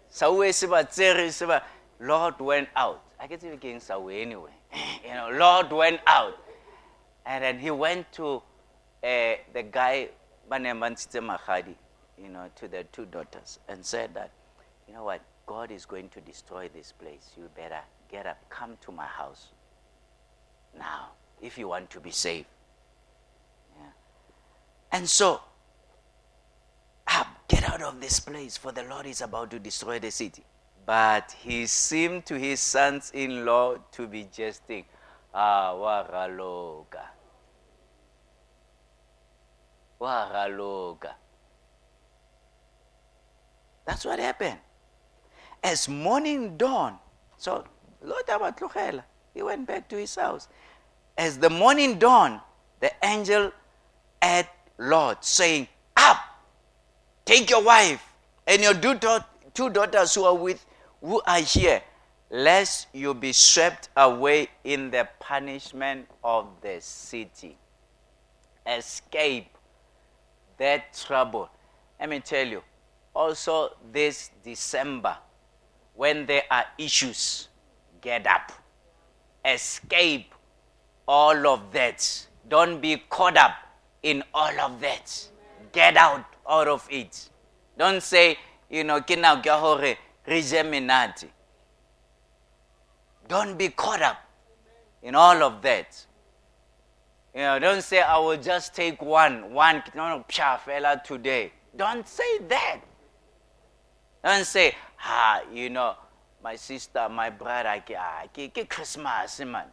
[SPEAKER 2] sauwe se ba tsere se ba Lot went out. I get tsebe keng sauwe anyway. You know Lot went out. And then he went to uh, the guy ba neng ba you know to the two daughters and said that you know what God is going to destroy this place. You better get up, come to my house now if you want to be saved. Yeah. And so, up, get out of this place, for the Lord is about to destroy the city. But he seemed to his sons in law to be jesting. Ah, waraloga. That's what happened as morning dawned, so he went back to his house. As the morning dawned, the angel at Lot saying, Up, take your wife and your two daughters who are with who are here, lest you be swept away in the punishment of the city. Escape that trouble. Let me tell you, also this December, when there are issues, get up. Escape all of that. Don't be caught up in all of that. Get out out of it. Don't say, you know, kina hore regeminati. Don't be caught up in all of that. You know, don't say I will just take one, one no, fella today. Don't say that. Don't say ah, you know, my sister, my brother, ke, ah, ke, ke Christmas, man.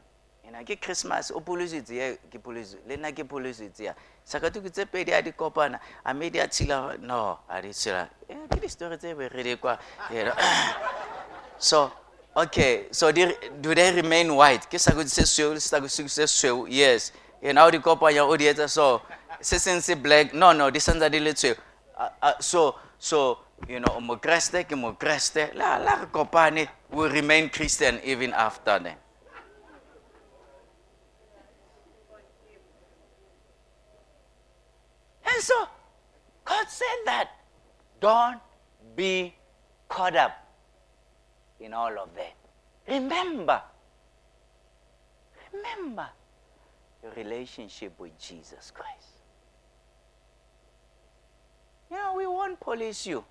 [SPEAKER 2] You know, ke Christmas, o polisitse ye, ke polisitse, le nna ke polisitse ya. Saka tuku tse pedi a di kopana, a me di a no, a di tshila. Eh, ke di story tse be re kwa, you know. so, okay, so do they remain white? Ke sako se sweu, sako se sweu, yes. You know, di kopanya o di etsa so, se seng se black, no, no, di santsa di le sweu. Uh, uh, so, so, you know, mo kreste ke mo kreste, la la kopane will remain Christian even after then. And so, God said that, don't be caught up in all of that. Remember, remember your relationship with Jesus Christ. You know, we won't police you.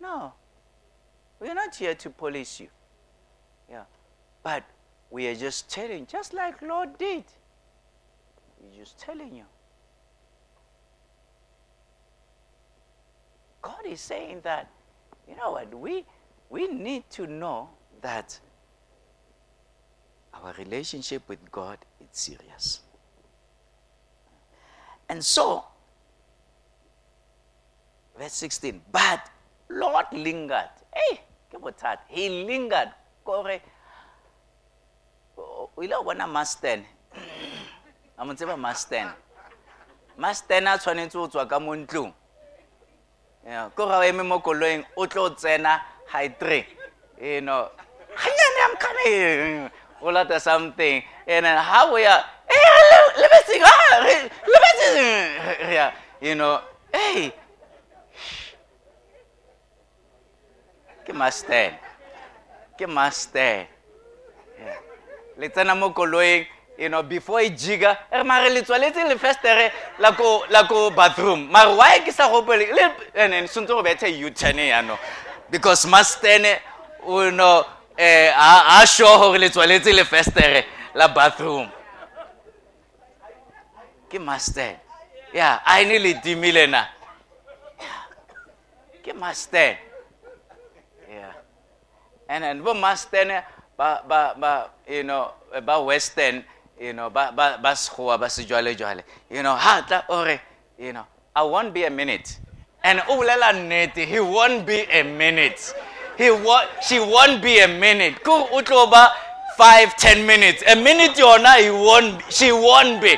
[SPEAKER 2] No. We're not here to police you. Yeah. But we are just telling, just like Lot did. We're just telling you. God is saying that, you know what, we, we need to know that our relationship with God is serious. And so, verse 16, but Lot lingered. Hey, that? He lingered. Kore, o ile bona masten a mo tseba masten masten a tshwanetse go tswa ka mo ntlong ko ga o eme mo koloing o tlo tsena high three you know ganyane i'm coming o lata something and then how we are hey lebetseng lebetseng yeah you know hey ke master. Ke master. Le tsena mo koloing you know before e jiga re mare le tswaletse le festere la ko la ko bathroom. Mare why ke sa gopele le and sontse go bethe u-turn yano. Because mastene o know eh a sure gore le tswaletse le festere la bathroom. Ke master. Yeah a ne le timile na. Ke master. yeah and then bo master ba ba ba you know ba western you know ba ba ba sekgowa ba sejwalejwale. You know ha tla ore you know i won't be a minute. And o bolela nnete he won't be a minute. He wa she won't be a minute. Ko o tlo ba 5 10 minutes. A minute yona he won't she won't be.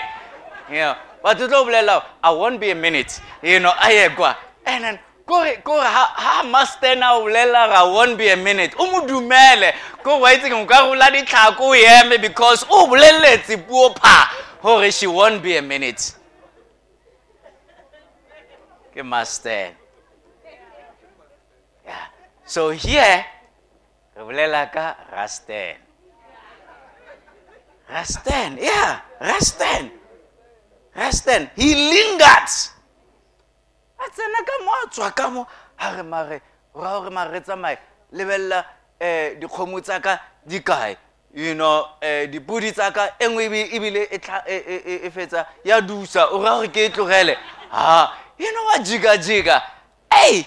[SPEAKER 2] You know but o tlo bolela i won't be a minute. You know a ye kwa. And then kore kore ha ha mastena o bolela ga won't be a minute. O mo dumele. Ko wa itse nka rola ditlhako o because o boleletse puo pha gore she won't be a minute. Ke master. Yeah. so here re bolela ka rasten rasten yeah rasten rasten he lingered a tsena ka mo a tswa ka mo. A re mare ra gore mare re tsamaye lebelela um dikgomo tsa ka di you know um dipodi tsa ka e nngwe ebile e fetsa ya dusa. O ra gore ke e tlogele? Ha you know wa jika-jika ei!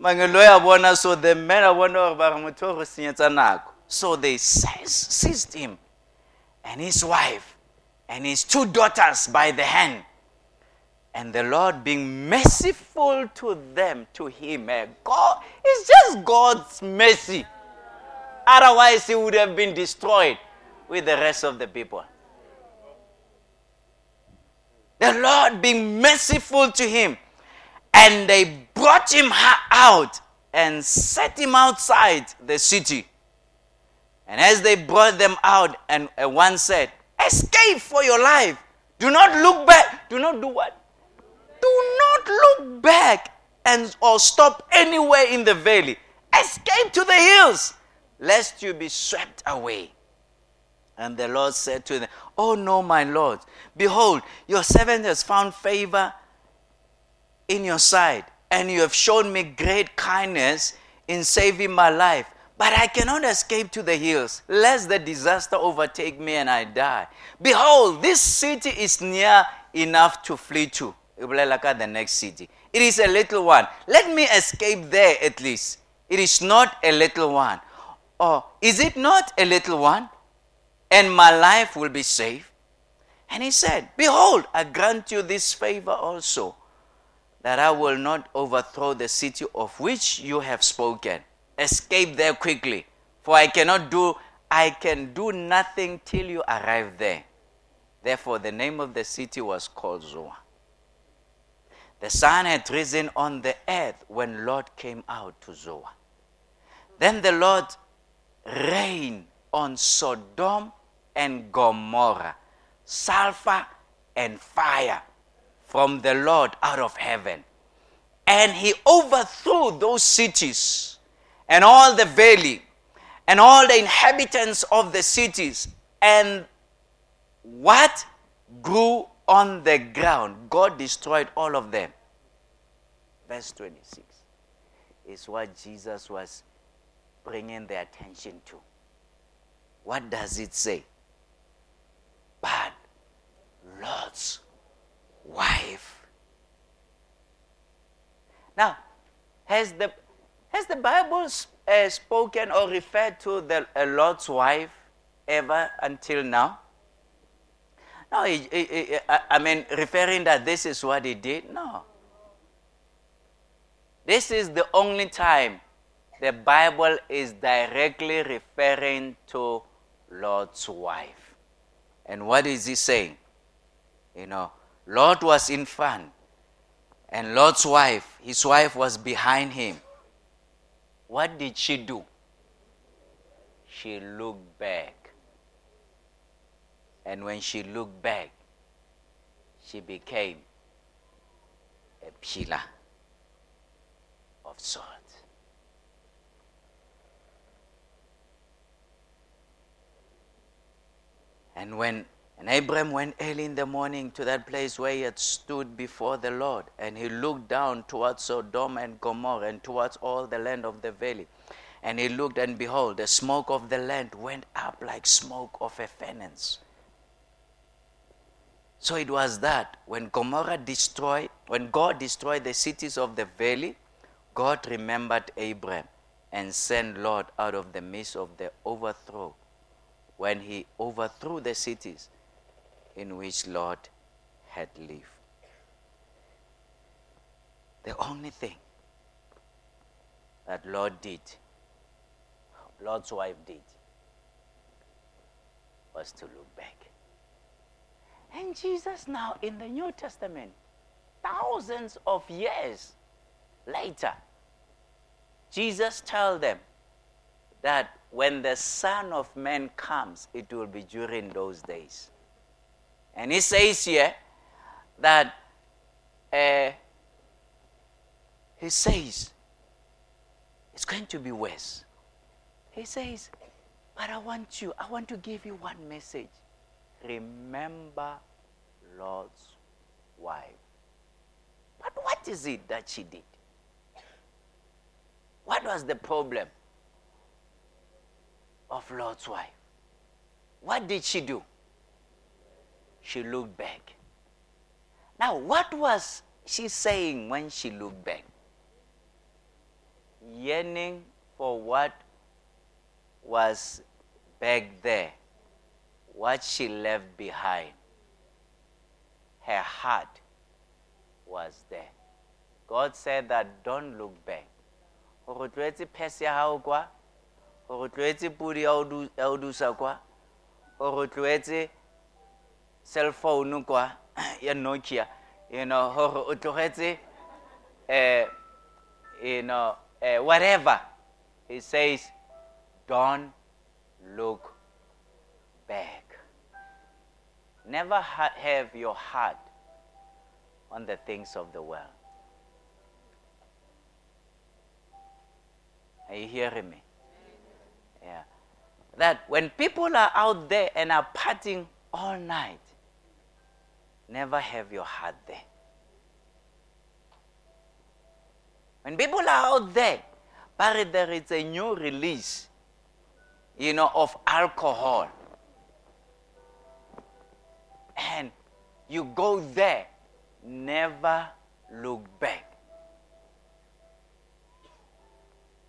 [SPEAKER 2] Mangelo ya bona so the men a bona gore ba re motho o go senyetsa nako. So they seized him and his wife and his two daughters by the hand and the Lord being merciful to them, to him. Eh? God, it's just God's mercy. Otherwise, he would have been destroyed with the rest of the people. The Lord being merciful to him. And they brought him out and set him outside the city. And as they brought them out, and one said, Escape for your life. Do not look back. Do not do what? Do not look back and or stop anywhere in the valley. Escape to the hills, lest you be swept away. And the Lord said to them, Oh no, my Lord, behold, your servant has found favor in your sight, and you have shown me great kindness in saving my life. But I cannot escape to the hills, lest the disaster overtake me and I die. Behold, this city is near enough to flee to the next city. It is a little one. Let me escape there at least. It is not a little one. Or is it not a little one? And my life will be safe. And he said, Behold, I grant you this favor also, that I will not overthrow the city of which you have spoken. Escape there quickly, for I cannot do I can do nothing till you arrive there. Therefore the name of the city was called Zoar. The sun had risen on the earth when Lot came out to Zoar. Then the Lord rained on Sodom and Gomorrah sulfur and fire from the Lord out of heaven. And he overthrew those cities and all the valley, and all the inhabitants of the cities, and what grew on the ground. God destroyed all of them. Verse 26 is what Jesus was bringing their attention to. What does it say? But Lot's wife. Now, has the, has the Bible uh, spoken or referred to the uh, Lot's wife ever until now? No, he, he, he, I mean, referring that this is what he did? No. This is the only time the Bible is directly referring to Lot's wife. And what is he saying? You know, Lot was in front, and Lot's wife, his wife, was behind him. What did she do? She looked back. And when she looked back, she became a pillar of salt. And when and Abram went early in the morning to that place where he had stood before the Lord, and he looked down towards Sodom and Gomorrah and towards all the land of the valley. And he looked, and behold, the smoke of the land went up like smoke of a furnace. So it was that when Gomorrah destroyed, when God destroyed the cities of the valley, God remembered Abram and sent Lot out of the midst of the overthrow when he overthrew the cities in which Lot had lived. The only thing that Lot did, Lot's wife did, was to look back. And Jesus, now in the New Testament, thousands of years later, Jesus tells them that when the Son of Man comes, it will be during those days. And he says here that uh, he says it's going to be worse. He says, but I want you, I want to give you one message. Remember Lot's wife. But what is it that she did? What was the problem of Lot's wife? What did she do? She looked back. Now, what was she saying when she looked back? Yearning for what was back there, what she left behind. Her heart was there. God said that don't look back. gore tlwaetse phese ya gago kwa gore tlwaetse podi ya o dusa kwa gore tlwaetse cell phone kwa ya nokia you know gore o tlogetse uh, you know uh, whatever he says don't look back never ha- have your heart on the things of the world Are you hearing me? Yeah. That when people are out there and are partying all night, never have your heart there. When people are out there, but there is a new release, you know, of alcohol. And you go there, never look back.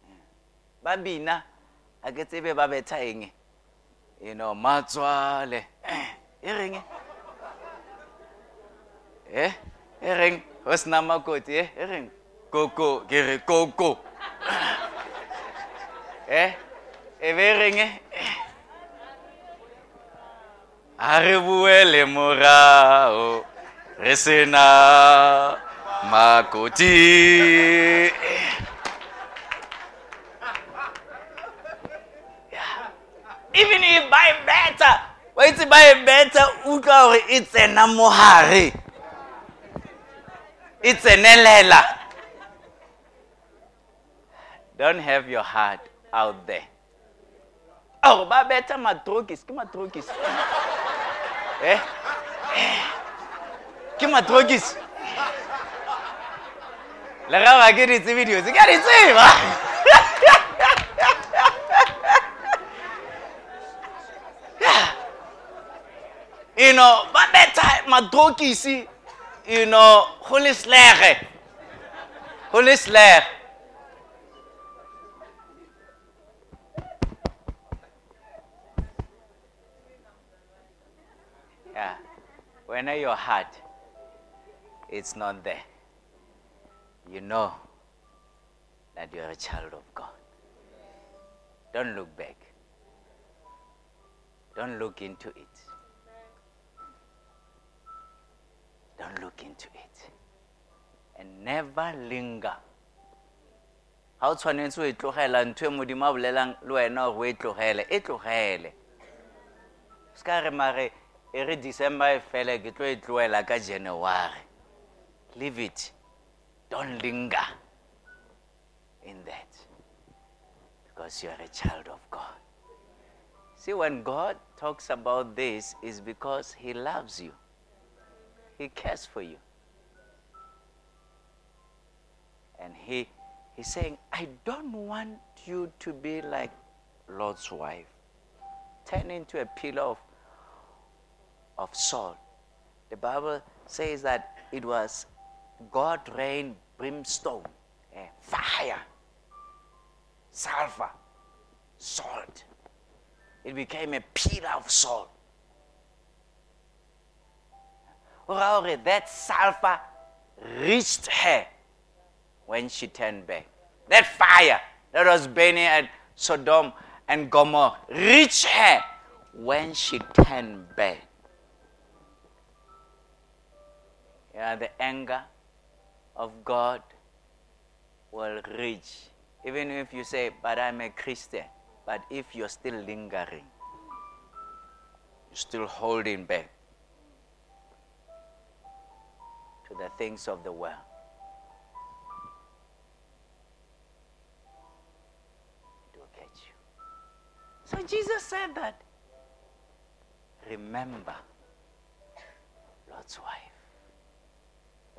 [SPEAKER 2] Mm. ba bina a ke tsebe ba betha you know matswale. Eh, e reng? E e reng? Go sena makoti e e reng? Koko ke koko. E e a re buele morao re sena makoti even if e betsa wa itse e betsa utlwa gore e tsena mo gare e tsenelela Don't have your heart out there. Oh, ba betha matrokis, ke matrokis. Eh? Eh. Ke matrokis. Le ga ba ke di ke di tseba. You know, ba betha matrokis, you know, go le slege. Go. When your heart it's not there, you know that you're a child of God. Don't look back. Don't look into it. Don't look into it. And never linger. ga o tshwanetse o e tlogela ntho e modimo a bolelang le wena gore o e tlogele e tlogele se ka re mare e re december e fele ke tlo e tloela ka january. Leave it. Don't linger in that because you are a child of god. See when god talks about this is because he loves you. He cares for you. And he he's saying i don't want you to be like Lot's wife. Turn into a pillar of of salt. The Bible says that it was God rained brimstone, eh, fire, sulfur, salt. It became a pillar of salt. Or that sulfur reached her when she turned back. That fire that was burning at Sodom and Gomorrah reached her when she turned back. Yeah, the anger of God will reach. Even if you say, but I'm a Christian, but if you're still lingering, you're still holding back to the things of the world. It will catch you. So Jesus said that. Remember Lot's wife.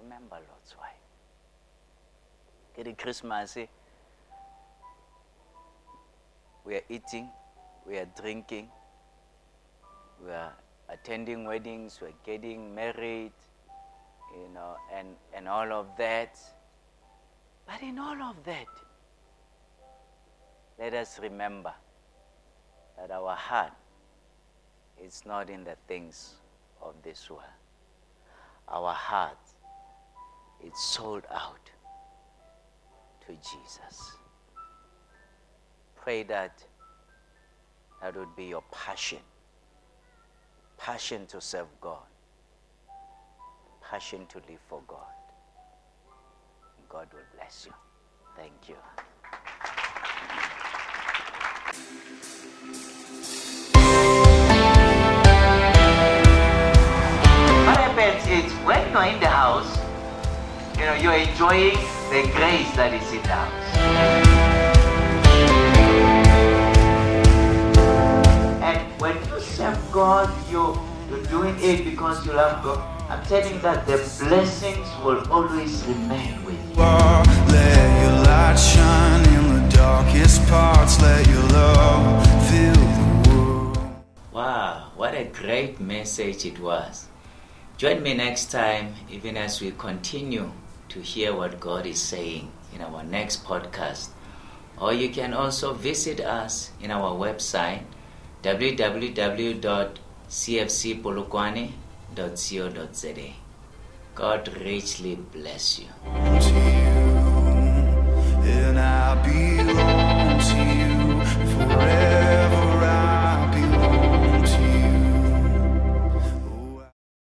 [SPEAKER 2] Remember Lot's wife. Get it Christmas. eh? We are eating, we are drinking, we are attending weddings, we're getting married, you know, and, and all of that. But in all of that, let us remember that our heart is not in the things of this world. Our heart is sold out to Jesus. Pray that that would be your passion. Passion to serve God. Passion to live for God. God will bless you. Thank you. What happens is when you're in the house, you know, you're enjoying the grace that is in the house. And when you serve God, you, you're doing it because you love God. I'm telling you that the blessings will always remain with you.
[SPEAKER 3] Let your light shine in the darkest parts. Let your love fill the world.
[SPEAKER 2] Wow, what a great message it was. Join me next time, even as we continue to hear what God is saying in our next podcast. Or you can also visit us in our website www.cfcpolokwane.co.za. God richly bless you. and I belong to you forever.